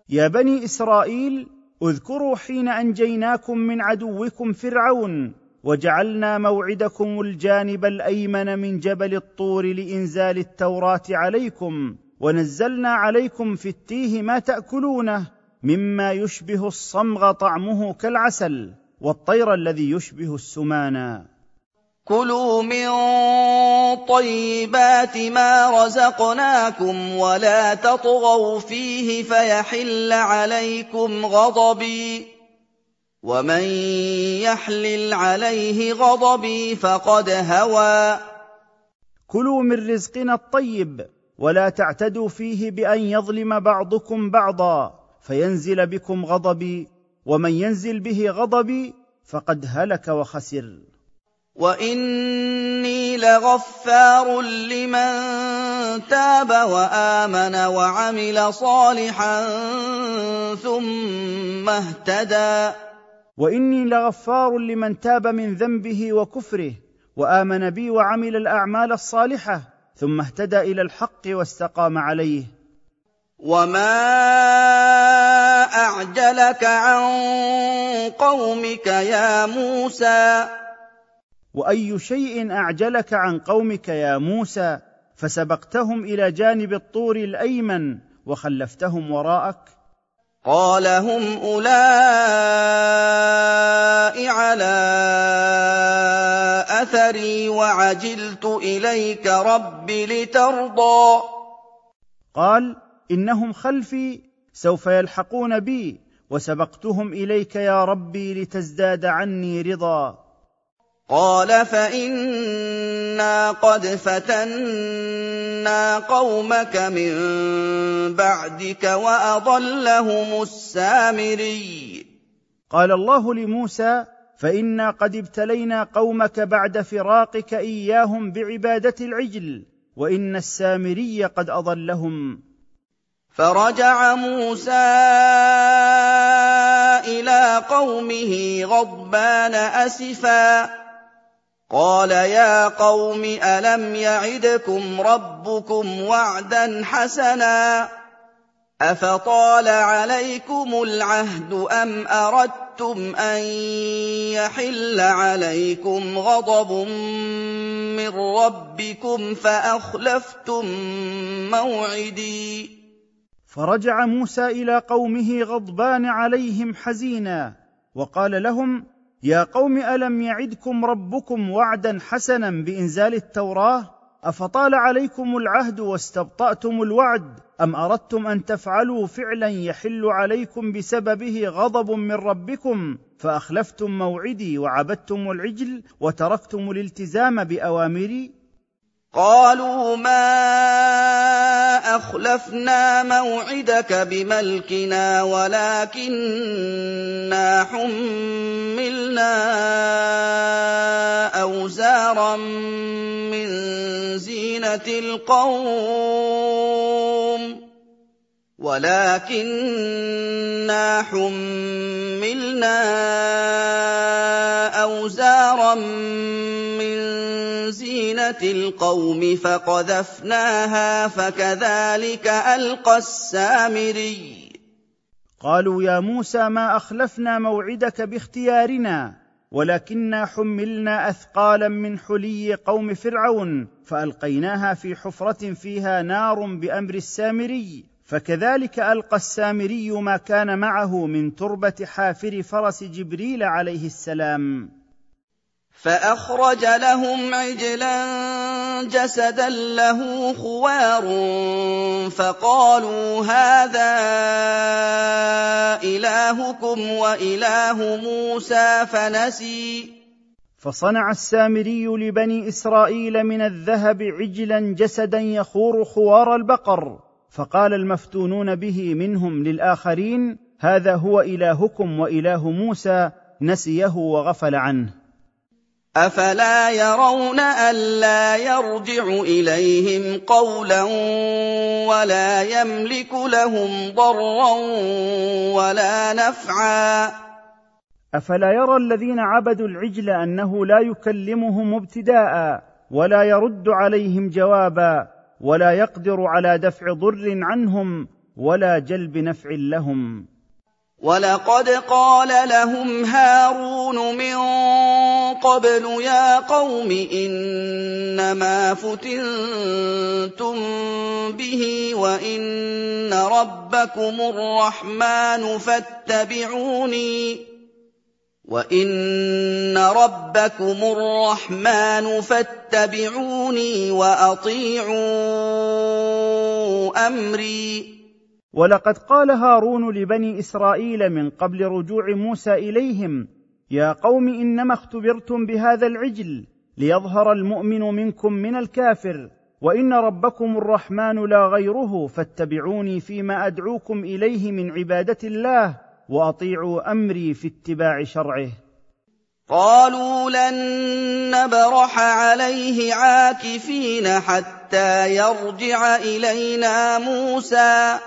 يا بني اسرائيل اذكروا حين أنجيناكم من عدوكم فرعون وجعلنا موعدكم الجانب الأيمن من جبل الطور لإنزال التوراة عليكم ونزلنا عليكم في التيه ما تأكلونه مما يشبه الصمغ طعمه كالعسل والطير الذي يشبه السمانا. كلوا من طيبات ما رزقناكم ولا تطغوا فيه فيحل عليكم غضبي ومن يحلل عليه غضبي فقد هوى كلوا من رزقنا الطيب ولا تعتدوا فيه بان يظلم بعضكم بعضا فينزل بكم غضبي ومن ينزل به غضبي فقد هلك وخسر واني لغفار لمن تاب وامن وعمل صالحا ثم اهتدى. واني لغفار لمن تاب من ذنبه وكفره وامن بي وعمل الاعمال الصالحه ثم اهتدى إلى الحق واستقام عليه. وما اعجلك عن قومك يا موسى وأي شيء أعجلك عن قومك يا موسى فسبقتهم إلى جانب الطور الأيمن وخلفتهم وراءك؟ قال هم أولئك على أثري وعجلت إليك رب لترضى. قال إنهم خلفي سوف يلحقون بي وسبقتهم إليك يا ربي لتزداد عني رضا. قال فإنا قد فتنا قومك من بعدك وأضلهم السامري. قال الله لموسى فإنا قد ابتلينا قومك بعد فراقك إياهم بعبادة العجل وإن السامري قد أضلهم. فرجع موسى إلى قومه غضبان أسفا. قال يا قوم ألم يعدكم ربكم وعدا حسنا أفطال عليكم العهد أم أردتم أن يحل عليكم غضب من ربكم فأخلفتم موعدي؟ فرجع موسى إلى قومه غضبان عليهم حزينا وقال لهم يا قوم ألم يعدكم ربكم وعدا حسنا بإنزال التوراة؟ أفطال عليكم العهد واستبطأتم الوعد؟ أم أردتم أن تفعلوا فعلا يحل عليكم بسببه غضب من ربكم؟ فأخلفتم موعدي وعبدتم العجل وتركتم الالتزام بأوامري. قالوا ما أخلفنا موعدك بملكنا ولكنا حملنا أوزارا من زينة القوم. ولكنا حملنا أوزارا من زينة القوم فقذفناها فكذلك ألقى السامري. قالوا يا موسى ما أخلفنا موعدك باختيارنا ولكنا حملنا أثقالا من حلي قوم فرعون فألقيناها في حفرة فيها نار بأمر السامري. فكذلك ألقى السامري ما كان معه من تربة حافر فرس جبريل عليه السلام. فأخرج لهم عجلا جسدا له خوار فقالوا هذا إلهكم وإله موسى فنسي. فصنع السامري لبني إسرائيل من الذهب عجلا جسدا يخور خوار البقر. فقال المفتونون به منهم للآخرين هذا هو إلهكم وإله موسى نسيه وغفل عنه. أفلا يرون الا يرجع إليهم قولا ولا يملك لهم ضرا ولا نفعا. أفلا يرى الذين عبدوا العجل أنه لا يكلمهم ابتداء ولا يرد عليهم جوابا ولا يقدر على دفع ضر عنهم ولا جلب نفع لهم. ولقد قال لهم هارون من قبل يا قوم إنما فتنتم به وإن ربكم الرحمن فاتبعوني. وان ربكم الرحمن فاتبعوني واطيعوا امري. ولقد قال هارون لبني اسرائيل من قبل رجوع موسى اليهم يا قوم انما اختبرتم بهذا العجل ليظهر المؤمن منكم من الكافر وان ربكم الرحمن لا غيره فاتبعوني فيما ادعوكم اليه من عباده الله. وأطيعوا أمري في اتباع شرعه. قالوا لن نبرح عليه عاكفين حتى يرجع إلينا موسى.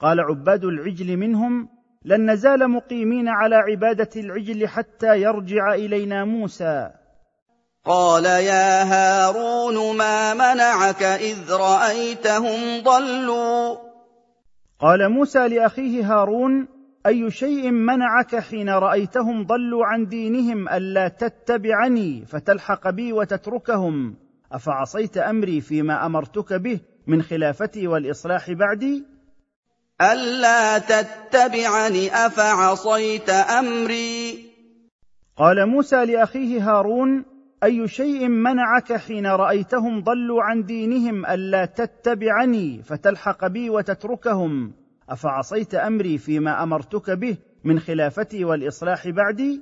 قال عباد العجل منهم لن نزال مقيمين على عبادة العجل حتى يرجع إلينا موسى. قال يا هارون ما منعك إذ رأيتهم ضلوا؟ قال موسى لأخيه هارون أي شيء منعك حين رأيتهم ضلوا عن دينهم ألا تتبعني فتلحق بي وتتركهم؟ أفعصيت أمري فيما أمرتك به من خلافتي والإصلاح بعدي؟ ألا تتبعني أفعصيت أمري؟ قال موسى لأخيه هارون أي شيء منعك حين رأيتهم ضلوا عن دينهم ألا تتبعني فتلحق بي وتتركهم؟ أفعصيت أمري فيما أمرتك به من خلافتي والإصلاح بعدي؟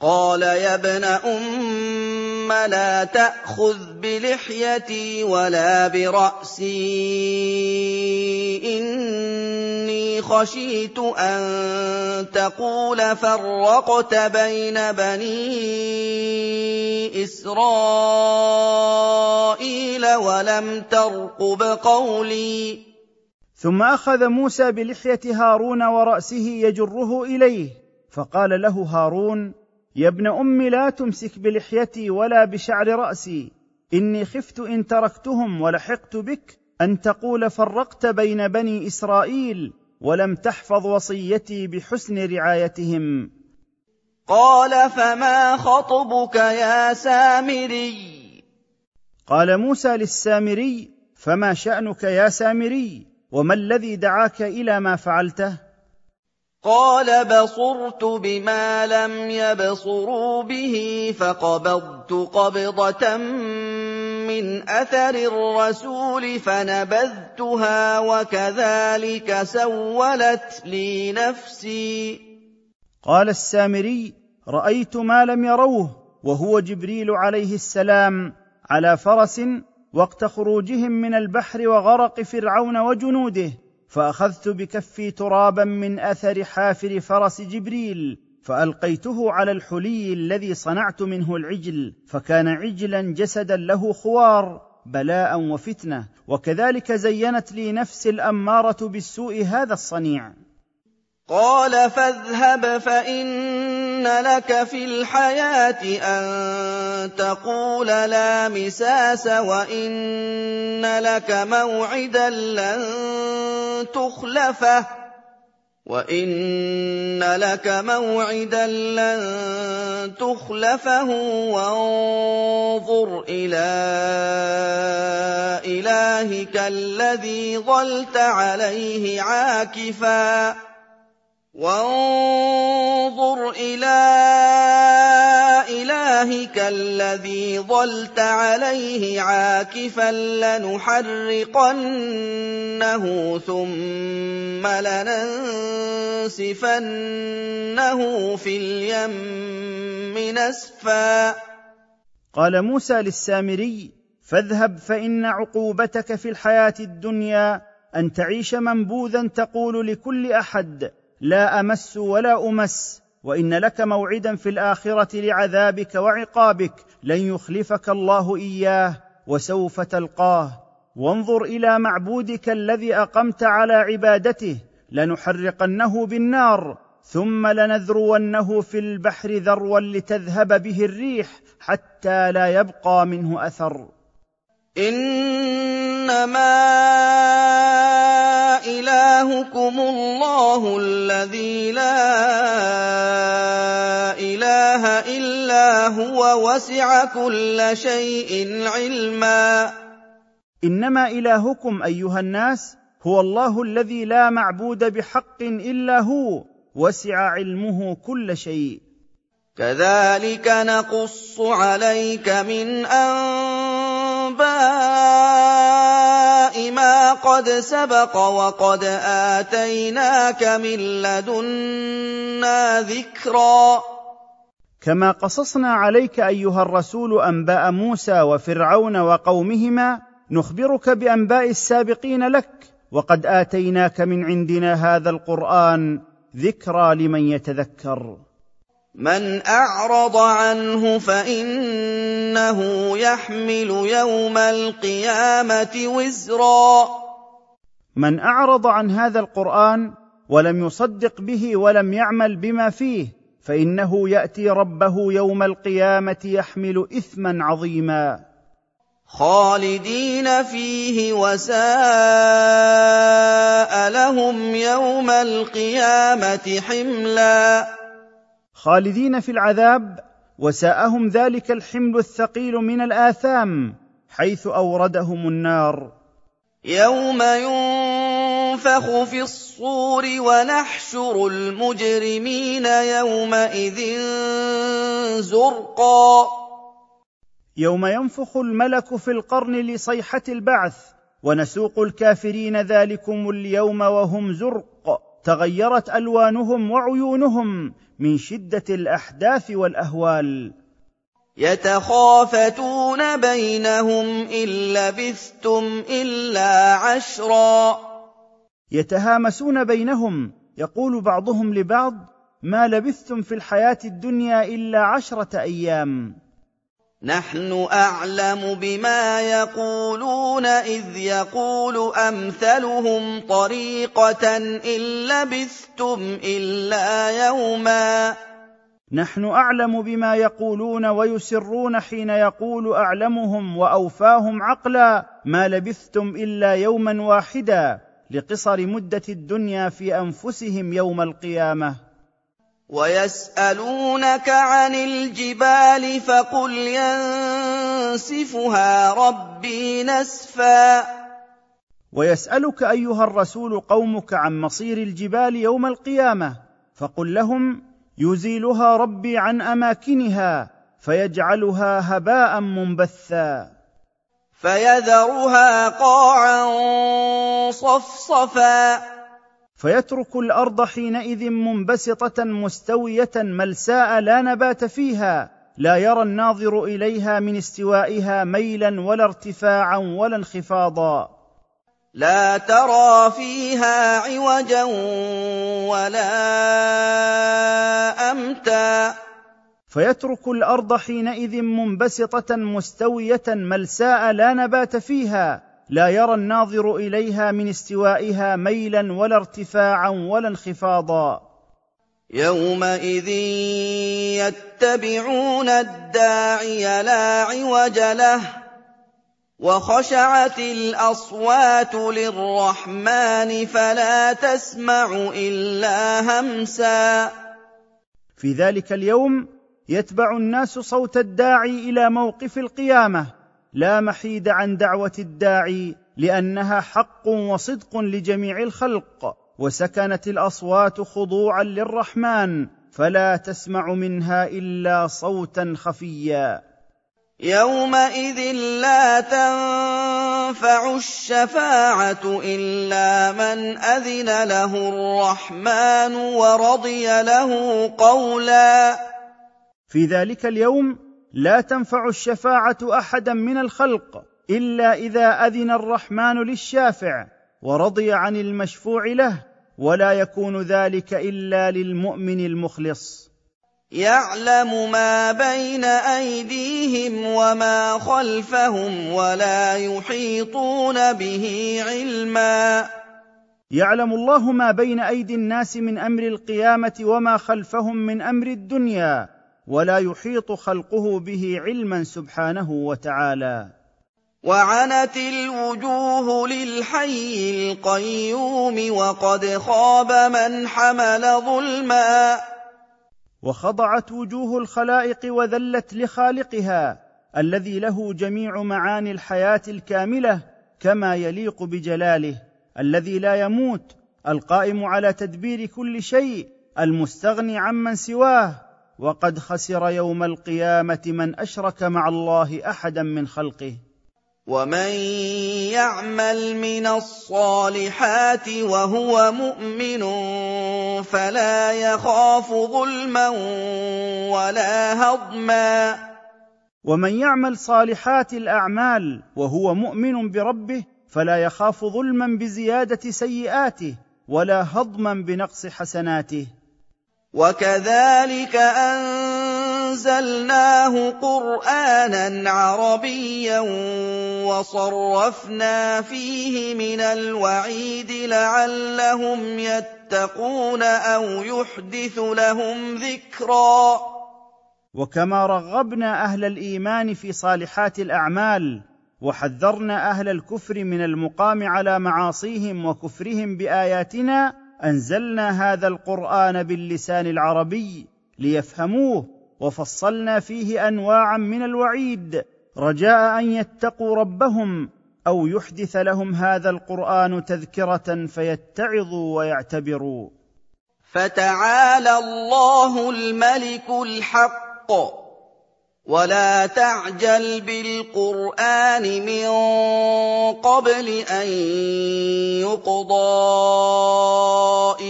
قال يا ابن أم لا تأخذ بلحيتي ولا برأسي. إني خشيت أن تقول فرقت بين بني إسرائيل ولم ترقب قولي. ثم أخذ موسى بلحية هارون ورأسه يجره إليه فقال له هارون يا ابن أم لا تمسك بلحيتي ولا بشعر رأسي. إني خفت إن تركتهم ولحقت بك أن تقول فرقت بين بني إسرائيل ولم تحفظ وصيتي بحسن رعايتهم. قال فما خطبك يا سامري؟ قال موسى للسامري فما شأنك يا سامري؟ وما الذي دعاك إلى ما فعلته؟ قال بصرت بما لم يبصروا به فقبضت قبضة من أثر الرسول فنبذتها وكذلك سولت لي نفسي. قال السامري رأيت ما لم يروه وهو جبريل عليه السلام على فرس وقت خروجهم من البحر وغرق فرعون وجنوده فأخذت بكفي ترابا من أثر حافر فرس جبريل فألقيته على الحلي الذي صنعت منه العجل فكان عجلا جسدا له خوار بلاء وفتنة وكذلك زينت لي نفسي الأمارة بالسوء هذا الصنيع. قال فاذهب فان لك في الحياة ان تقول لا مساس وان لك موعدا لن تخلفه وان لك موعدا لن تخلفه وانظر إلى الهك الذي ظلت عليه عاكفا وانظر إلى إلهك الذي ظلت عليه عاكفا لنحرقنه ثم لننسفنه في اليم نسفا. قال موسى للسامري فاذهب فإن عقوبتك في الحياة الدنيا أن تعيش منبوذا تقول لكل أحد لا أمس ولا أمس وإن لك موعدا في الآخرة لعذابك وعقابك لن يخلفك الله إياه وسوف تلقاه. وانظر إلى معبودك الذي أقمت على عبادته لنحرقنه بالنار ثم لنذرونه في البحر ذروا لتذهب به الريح حتى لا يبقى منه أثر. إنما الهكم الله الذي لا اله الا هو وسع كل شيء علما. انما الهكم ايها الناس هو الله الذي لا معبود بحق الا هو وسع علمه كل شيء. كذلك نقص عليك من انباء ما قد سبق وقد آتيناك من لدنا ذكرا. كما قصصنا عليك أيها الرسول أنباء موسى وفرعون وقومهما نخبرك بأنباء السابقين لك وقد آتيناك من عندنا هذا القرآن ذكرى لمن يتذكر. من أعرض عنه فإنه يحمل يوم القيامة وزرا. من أعرض عن هذا القرآن ولم يصدق به ولم يعمل بما فيه فإنه يأتي ربه يوم القيامة يحمل إثما عظيما. خالدين فيه وساء لهم يوم القيامة حملا. خالدين في العذاب وساءهم ذلك الحمل الثقيل من الآثام حيث أوردهم النار. يوم ينفخ في الصور ونحشر المجرمين يومئذ زرقا. يوم ينفخ الملك في القرن لصيحة البعث ونسوق الكافرين ذلكم اليوم وهم زرق تغيرت ألوانهم وعيونهم من شدة الأحداث والأهوال. يتخافتون بينهم إن لبثتم إلا عشرا. يتهامسون بينهم. يقول بعضهم لبعض ما لبثتم في الحياة الدنيا إلا عشرة أيام. نحن أعلم بما يقولون إذ يقول أمثلهم طريقة إن لبثتم إلا يوما. نحن أعلم بما يقولون ويسرون حين يقول أعلمهم وأوفاهم عقلا ما لبثتم إلا يوما واحدا لقصر مدة الدنيا في أنفسهم يوم القيامة. ويسألونك عن الجبال فقل ينسفها ربي نسفا. ويسألك أيها الرسول قومك عن مصير الجبال يوم القيامة فقل لهم يزيلها ربي عن أماكنها فيجعلها هباء منبثا. فيذرها قاعا صفصفا. فيترك الأرض حينئذ منبسطة مستوية ملساء لا نبات فيها لا يرى الناظر إليها من استوائها ميلا ولا ارتفاعا ولا انخفاضا. لا ترى فيها عوجا ولا أمتا. فيترك الأرض حينئذ منبسطة مستوية ملساء لا نبات فيها لا يرى الناظر إليها من استوائها ميلا ولا ارتفاعا ولا انخفاضا. يومئذ يتبعون الداعي لا عوج له وخشعت الأصوات للرحمن فلا تسمع إلا همسا. في ذلك اليوم يتبع الناس صوت الداعي إلى موقف القيامة لا محيد عن دعوة الداعي لأنها حق وصدق لجميع الخلق وسكنت الأصوات خضوعا للرحمن فلا تسمع منها إلا صوتا خفيا. يومئذ لا تنفع الشفاعة إلا من أذن له الرحمن ورضي له قولا. في ذلك اليوم لا تنفع الشفاعة أحدا من الخلق إلا إذا أذن الرحمن للشافع ورضي عن المشفوع له ولا يكون ذلك إلا للمؤمن المخلص. يعلم ما بين أيديهم وما خلفهم ولا يحيطون به علما. يعلم الله ما بين أيدي الناس من أمر القيامة وما خلفهم من أمر الدنيا ولا يحيط خلقه به علما سبحانه وتعالى. وعنت الوجوه للحي القيوم وقد خاب من حمل ظلما. وخضعت وجوه الخلائق وذلت لخالقها الذي له جميع معاني الحياة الكاملة كما يليق بجلاله الذي لا يموت القائم على تدبير كل شيء المستغني عمن سواه. وقد خسر يوم القيامة من أشرك مع الله أحدا من خلقه. ومن يعمل من الصالحات وهو مؤمن فلا يخاف ظلما ولا هضما. ومن يعمل صالحات الأعمال وهو مؤمن بربه فلا يخاف ظلما بزيادة سيئاته ولا هضما بنقص حسناته. وكذلك انزلناه قرانا عربيا وصرفنا فيه من الوعيد لعلهم يتقون أو يحدث لهم ذكرا وكما رغبنا أهل الايمان في صالحات الاعمال وحذرنا أهل الكفر من المقام على معاصيهم وكفرهم باياتنا أنزلنا هذا القرآن باللسان العربي ليفهموه وفصلنا فيه أنواعا من الوعيد رجاء أن يتقوا ربهم أو يحدث لهم هذا القرآن تذكرة فيتعظوا ويعتبروا. فتعالى الله الملك الحق. ولا تعجل بالقران من قبل ان يقضى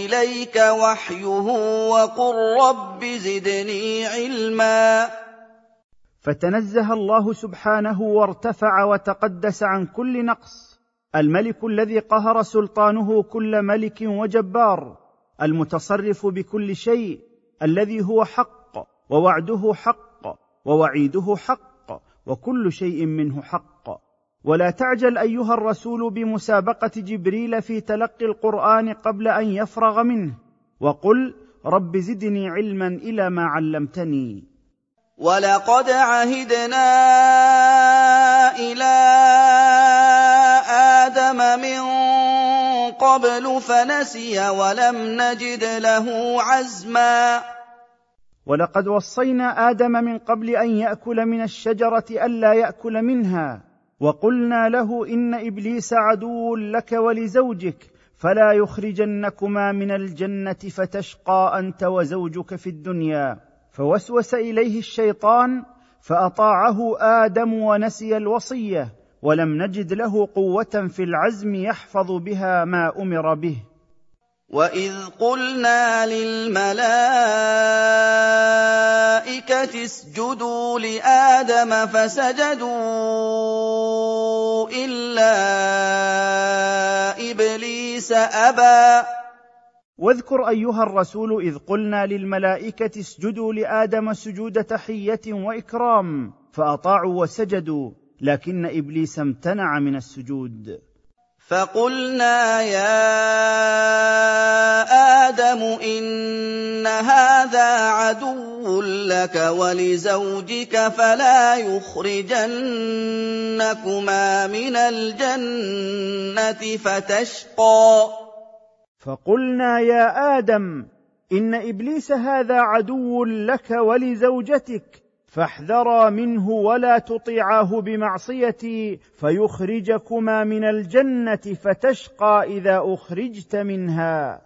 اليك وحيه وقل رب زدني علما فتنزه الله سبحانه وارتفع وتقدس عن كل نقص. الملك الذي قهر سلطانه كل ملك وجبار. المتصرف بكل شيء. الذي هو حق. ووعده حق. ووعيده حق وكل شيء منه حق. ولا تعجل أيها الرسول بمسابقة جبريل في تلقي القرآن قبل أن يفرغ منه. وقل رب زدني علما إلى ما علمتني. ولقد عهدنا إلى آدم من قبل فنسي ولم نجد له عزما. ولقد وصينا آدم من قبل أن يأكل من الشجرة ألا يأكل منها وقلنا له إن إبليس عدو لك ولزوجك فلا يخرجنكما من الجنة فتشقى أنت وزوجك في الدنيا. فوسوس إليه الشيطان فأطاعه آدم ونسي الوصية ولم نجد له قوة في العزم يحفظ بها ما أمر به. وَإِذْ قُلْنَا لِلْمَلَائِكَةِ اسْجُدُوا لِآدَمَ فَسَجَدُوا إِلَّا إِبْلِيسَ أَبَىٰ واذكر أيها الرسول إذ قلنا للملائكة اسجدوا لآدم سجود تحية وإكرام فأطاعوا وسجدوا لكن إبليس امتنع من السجود. فقلنا يا آدم ان هذا عدو لك ولزوجك فلا يخرجنكما من الجنه فتشقى. فقلنا يا آدم ان ابليس هذا عدو لك ولزوجتك فاحذرا منه ولا تطيعاه بمعصيتي فيخرجكما من الجنة فتشقى إذا أخرجت منها.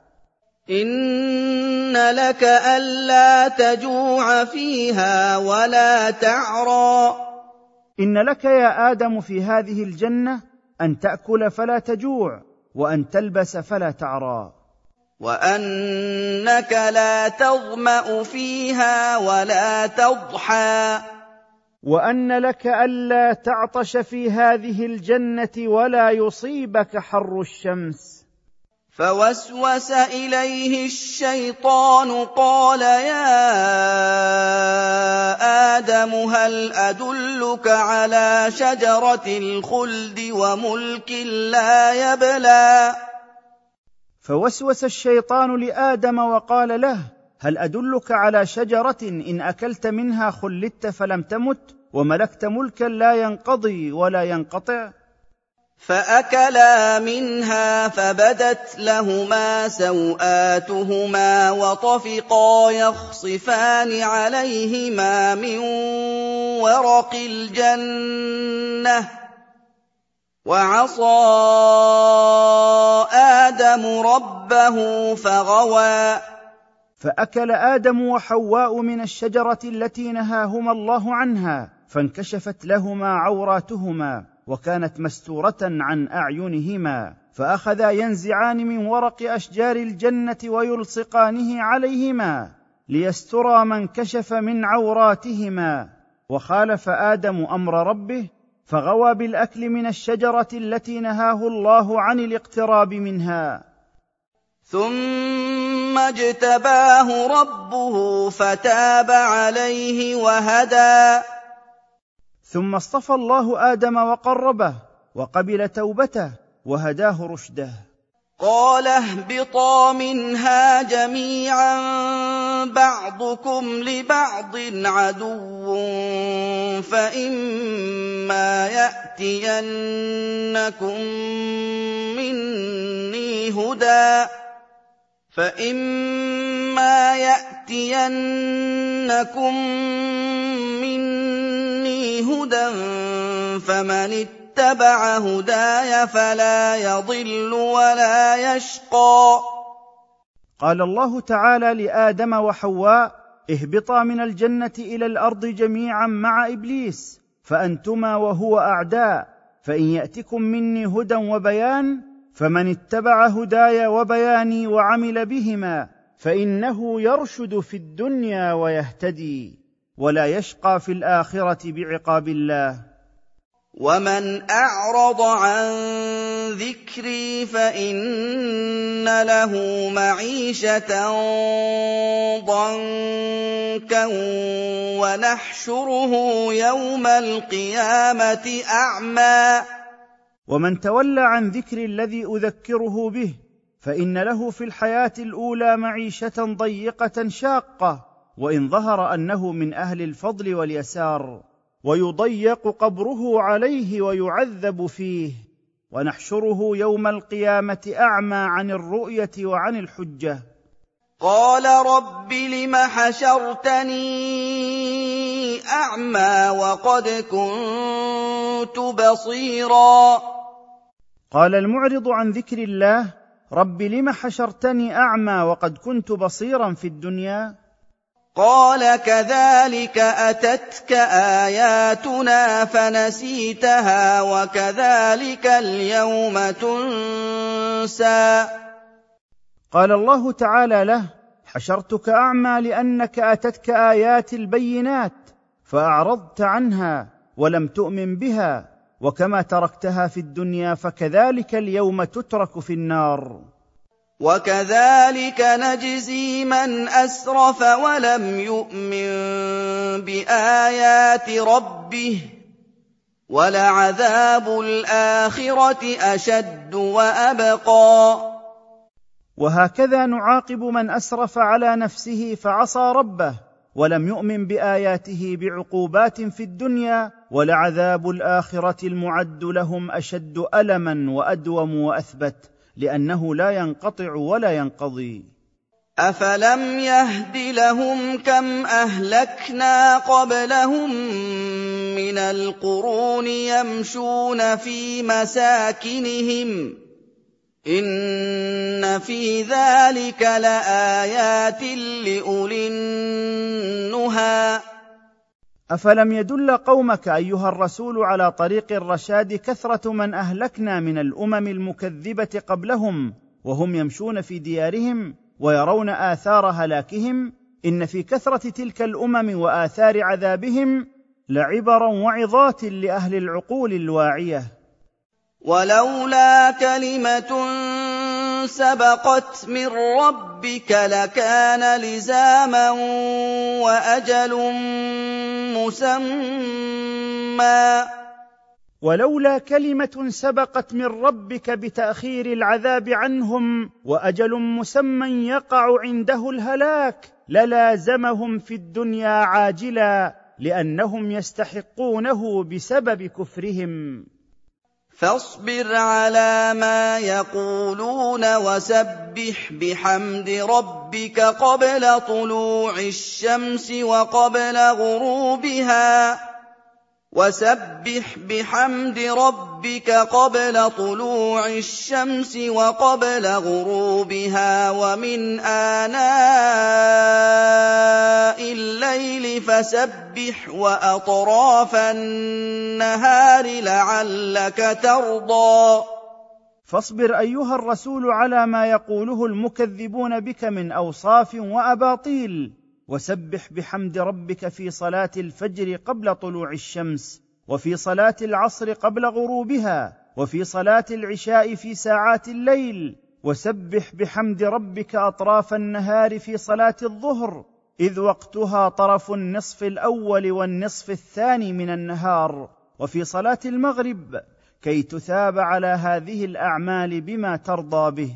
إن لك ألا تجوع فيها ولا تعرى. إن لك يا آدم في هذه الجنة أن تأكل فلا تجوع وأن تلبس فلا تعرى. وانك لا تظما فيها ولا تضحى. وان لك الا تعطش في هذه الجنه ولا يصيبك حر الشمس. فوسوس اليه الشيطان قال يا آدم هل ادلك على شجره الخلد وملك لا يبلى فوسوس الشيطان لآدم وقال له هل أدلك على شجرة إن أكلت منها خلدت فلم تمت وملكت ملكا لا ينقضي ولا ينقطع؟ فأكلا منها فبدت لهما سوآتهما وطفقا يخصفان عليهما من ورق الجنة. وعصى آدم ربه فغوى. فأكل آدم وحواء من الشجرة التي نهاهما الله عنها فانكشفت لهما عوراتهما وكانت مستورة عن أعينهما. فأخذا ينزعان من ورق أشجار الجنة ويلصقانه عليهما ليسترى ما انكشف من عوراتهما. وخالف آدم أمر ربه فغوى بالأكل من الشجرة التي نهاه الله عن الاقتراب منها. ثم اجتباه ربه فتاب عليه وهدى. ثم اصطفى الله آدم وقربه وقبل توبته وهداه رشده. قال اهبطا منها جميعا بعضكم لبعض عدو فإما يأتينكم مني هدى فإما يأتينكم مني هدى فمن اتبع هداي فلا يضل ولا يشقى. قال الله تعالى لآدم وحواء اهبطا من الجنة إلى الأرض جميعا مع إبليس فأنتما وهو أعداء فإن يأتكم مني هدى وبيان فمن اتبع هداي وبياني وعمل بهما فإنه يرشد في الدنيا ويهتدي ولا يشقى في الآخرة بعقاب الله. ومن اعرض عن ذكري فان له معيشه ضنكا ونحشره يوم القيامه اعمى ومن تولى عن ذكر الذي اذكره به فان له في الحياة الاولى معيشه ضيقه شاقه وان ظهر انه من أهل الفضل واليسار ويضيق قبره عليه ويعذب فيه. ونحشره يوم القيامة أعمى عن الرؤية وعن الحجة. قال رب لم حشرتني أعمى وقد كنت بصيرا. قال المعرض عن ذكر الله رب لم حشرتني أعمى وقد كنت بصيرا في الدنيا؟ قال كذلك أتتك آياتنا فنسيتها وكذلك اليوم تنسى. قال الله تعالى له حشرتك أعمى لأنك أتتك آيات البينات فأعرضت عنها ولم تؤمن بها وكما تركتها في الدنيا فكذلك اليوم تترك في النار. وكذلك نجزي من اسرف ولم يؤمن بايات ربه ولعذاب الاخره اشد وابقى وهكذا نعاقب من اسرف على نفسه فعصى ربه ولم يؤمن باياته بعقوبات في الدنيا ولعذاب الاخره المعد لهم اشد الما وادوم واثبت لأنه لا ينقطع ولا ينقضي. أفلم يهد لهم كم أهلكنا قبلهم من القرون يمشون في مساكنهم. إِنَّ فِي ذَٰلِكَ لَآيَاتٍ لِّأُولِي النُّهَىٰ. أفلم يدل قومك أيها الرسول على طريق الرشاد كثرة من أهلكنا من الأمم المكذبة قبلهم وهم يمشون في ديارهم ويرون آثار هلاكهم إن في كثرة تلك الأمم وآثار عذابهم لعبرا وعظات لأهل العقول الواعية. ولولا كلمة سبقت من ربك لكان لزاما وأجل مسمى. ولولا كلمة سبقت من ربك بتأخير العذاب عنهم وأجل مسمى يقع عنده الهلاك للازمهم في الدنيا عاجلا لأنهم يستحقونه بسبب كفرهم. فاصبر على ما يقولون وسبح بحمد ربك قبل طلوع الشمس وقبل غروبها وسبح بحمد ربك قبل طلوع الشمس وقبل غروبها ومن آناء الليل فسبح وأطراف النهار لعلك ترضى. فاصبر أيها الرسول على ما يقوله المكذبون بك من أوصاف وأباطيل. وسبح بحمد ربك في صلاة الفجر قبل طلوع الشمس وفي صلاة العصر قبل غروبها وفي صلاة العشاء في ساعات الليل. وسبح بحمد ربك أطراف النهار في صلاة الظهر إذ وقتها طرف النصف الأول والنصف الثاني من النهار. وفي صلاة المغرب كي تثاب على هذه الأعمال بما ترضى به.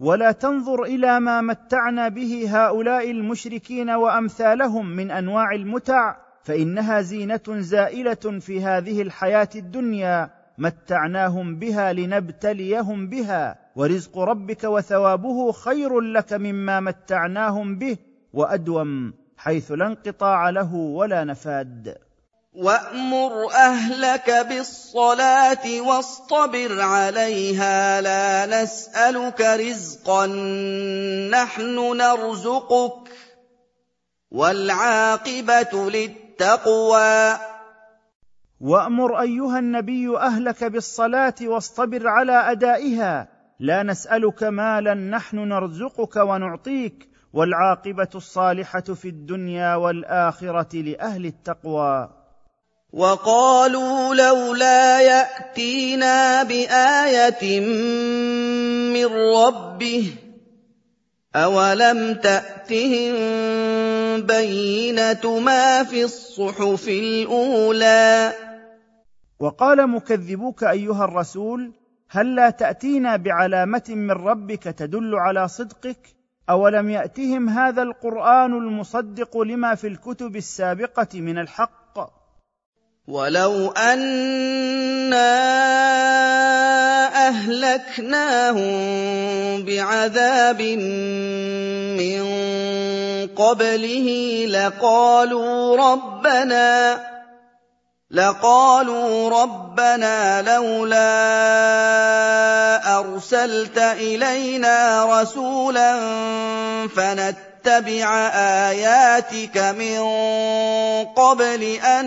ولا تنظر إلى ما متعنا به هؤلاء المشركين وأمثالهم من أنواع المتع فإنها زينة زائلة في هذه الحياة الدنيا متعناهم بها لنبتليهم بها ورزق ربك وثوابه خير لك مما متعناهم به وأدوم حيث لا انقطاع له ولا نفاد. وَأْمُرْ أَهْلَكَ بِالصَّلَاةِ وَاصْطَبِرْ عَلَيْهَا ۖ لَا نَسْأَلُكَ رِزْقًا ۖ نَّحْنُ نَرْزُقُكَ ۗ وَالْعَاقِبَةُ لِلتَّقْوَىٰ. وامر ايها النبي اهلك بالصلاه واصطبر على ادائها لا نسالك مالا نحن نرزقك ونعطيك والعاقبه الصالحه في الدنيا والاخره لاهل التقوى. وَقَالُوا لَوْلَا يَأْتِينَا بِآيَةٍ مِّن رَّبِّهِ ۚ أَوَلَمْ تَأْتِهِم بَيِّنَةُ مَا فِي الصُّحُفِ الْأُولَىٰ وقال مكذبوك أيها الرسول هل لا تأتينا بعلامة من ربك تدل على صدقك؟ أولم يأتهم هذا القرآن المصدق لما في الكتب السابقة من الحق؟ وَلَوْ أَنَّا أَهْلَكْنَاهُم بِعَذَابٍ مِّن قبله لقالوا ربنا لقالوا ربنا لولا ارسلت الينا رسولا فنتبع آياتك من قبل أن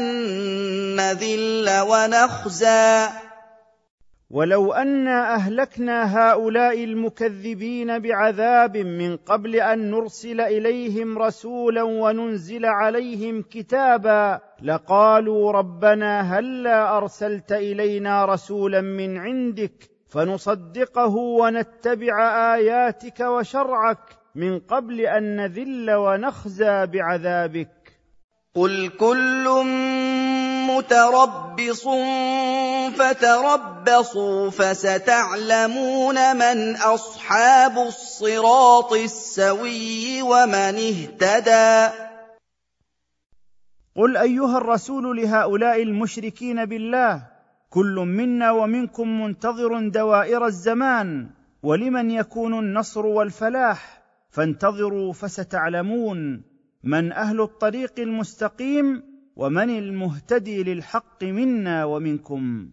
نذل ونخزي ولو انا أهلكنا هؤلاء المكذبين بعذاب من قبل أن نرسل إليهم رسولا وننزل عليهم كتابا لقالوا ربنا هلا أرسلت إلينا رسولا من عندك فنصدقه ونتبع آياتك وشرعك. من قبل أن نذل ونخزى بعذابك. قل كل متربص فتربصوا فستعلمون من أصحاب الصراط السوي ومن اهتدى. قل أيها الرسول لهؤلاء المشركين بالله كل منا ومنكم منتظر دوائر الزمان ولمن يكون النصر والفلاح؟ فانتظروا فستعلمون من أهل الطريق المستقيم ومن المهتدي للحق منا ومنكم.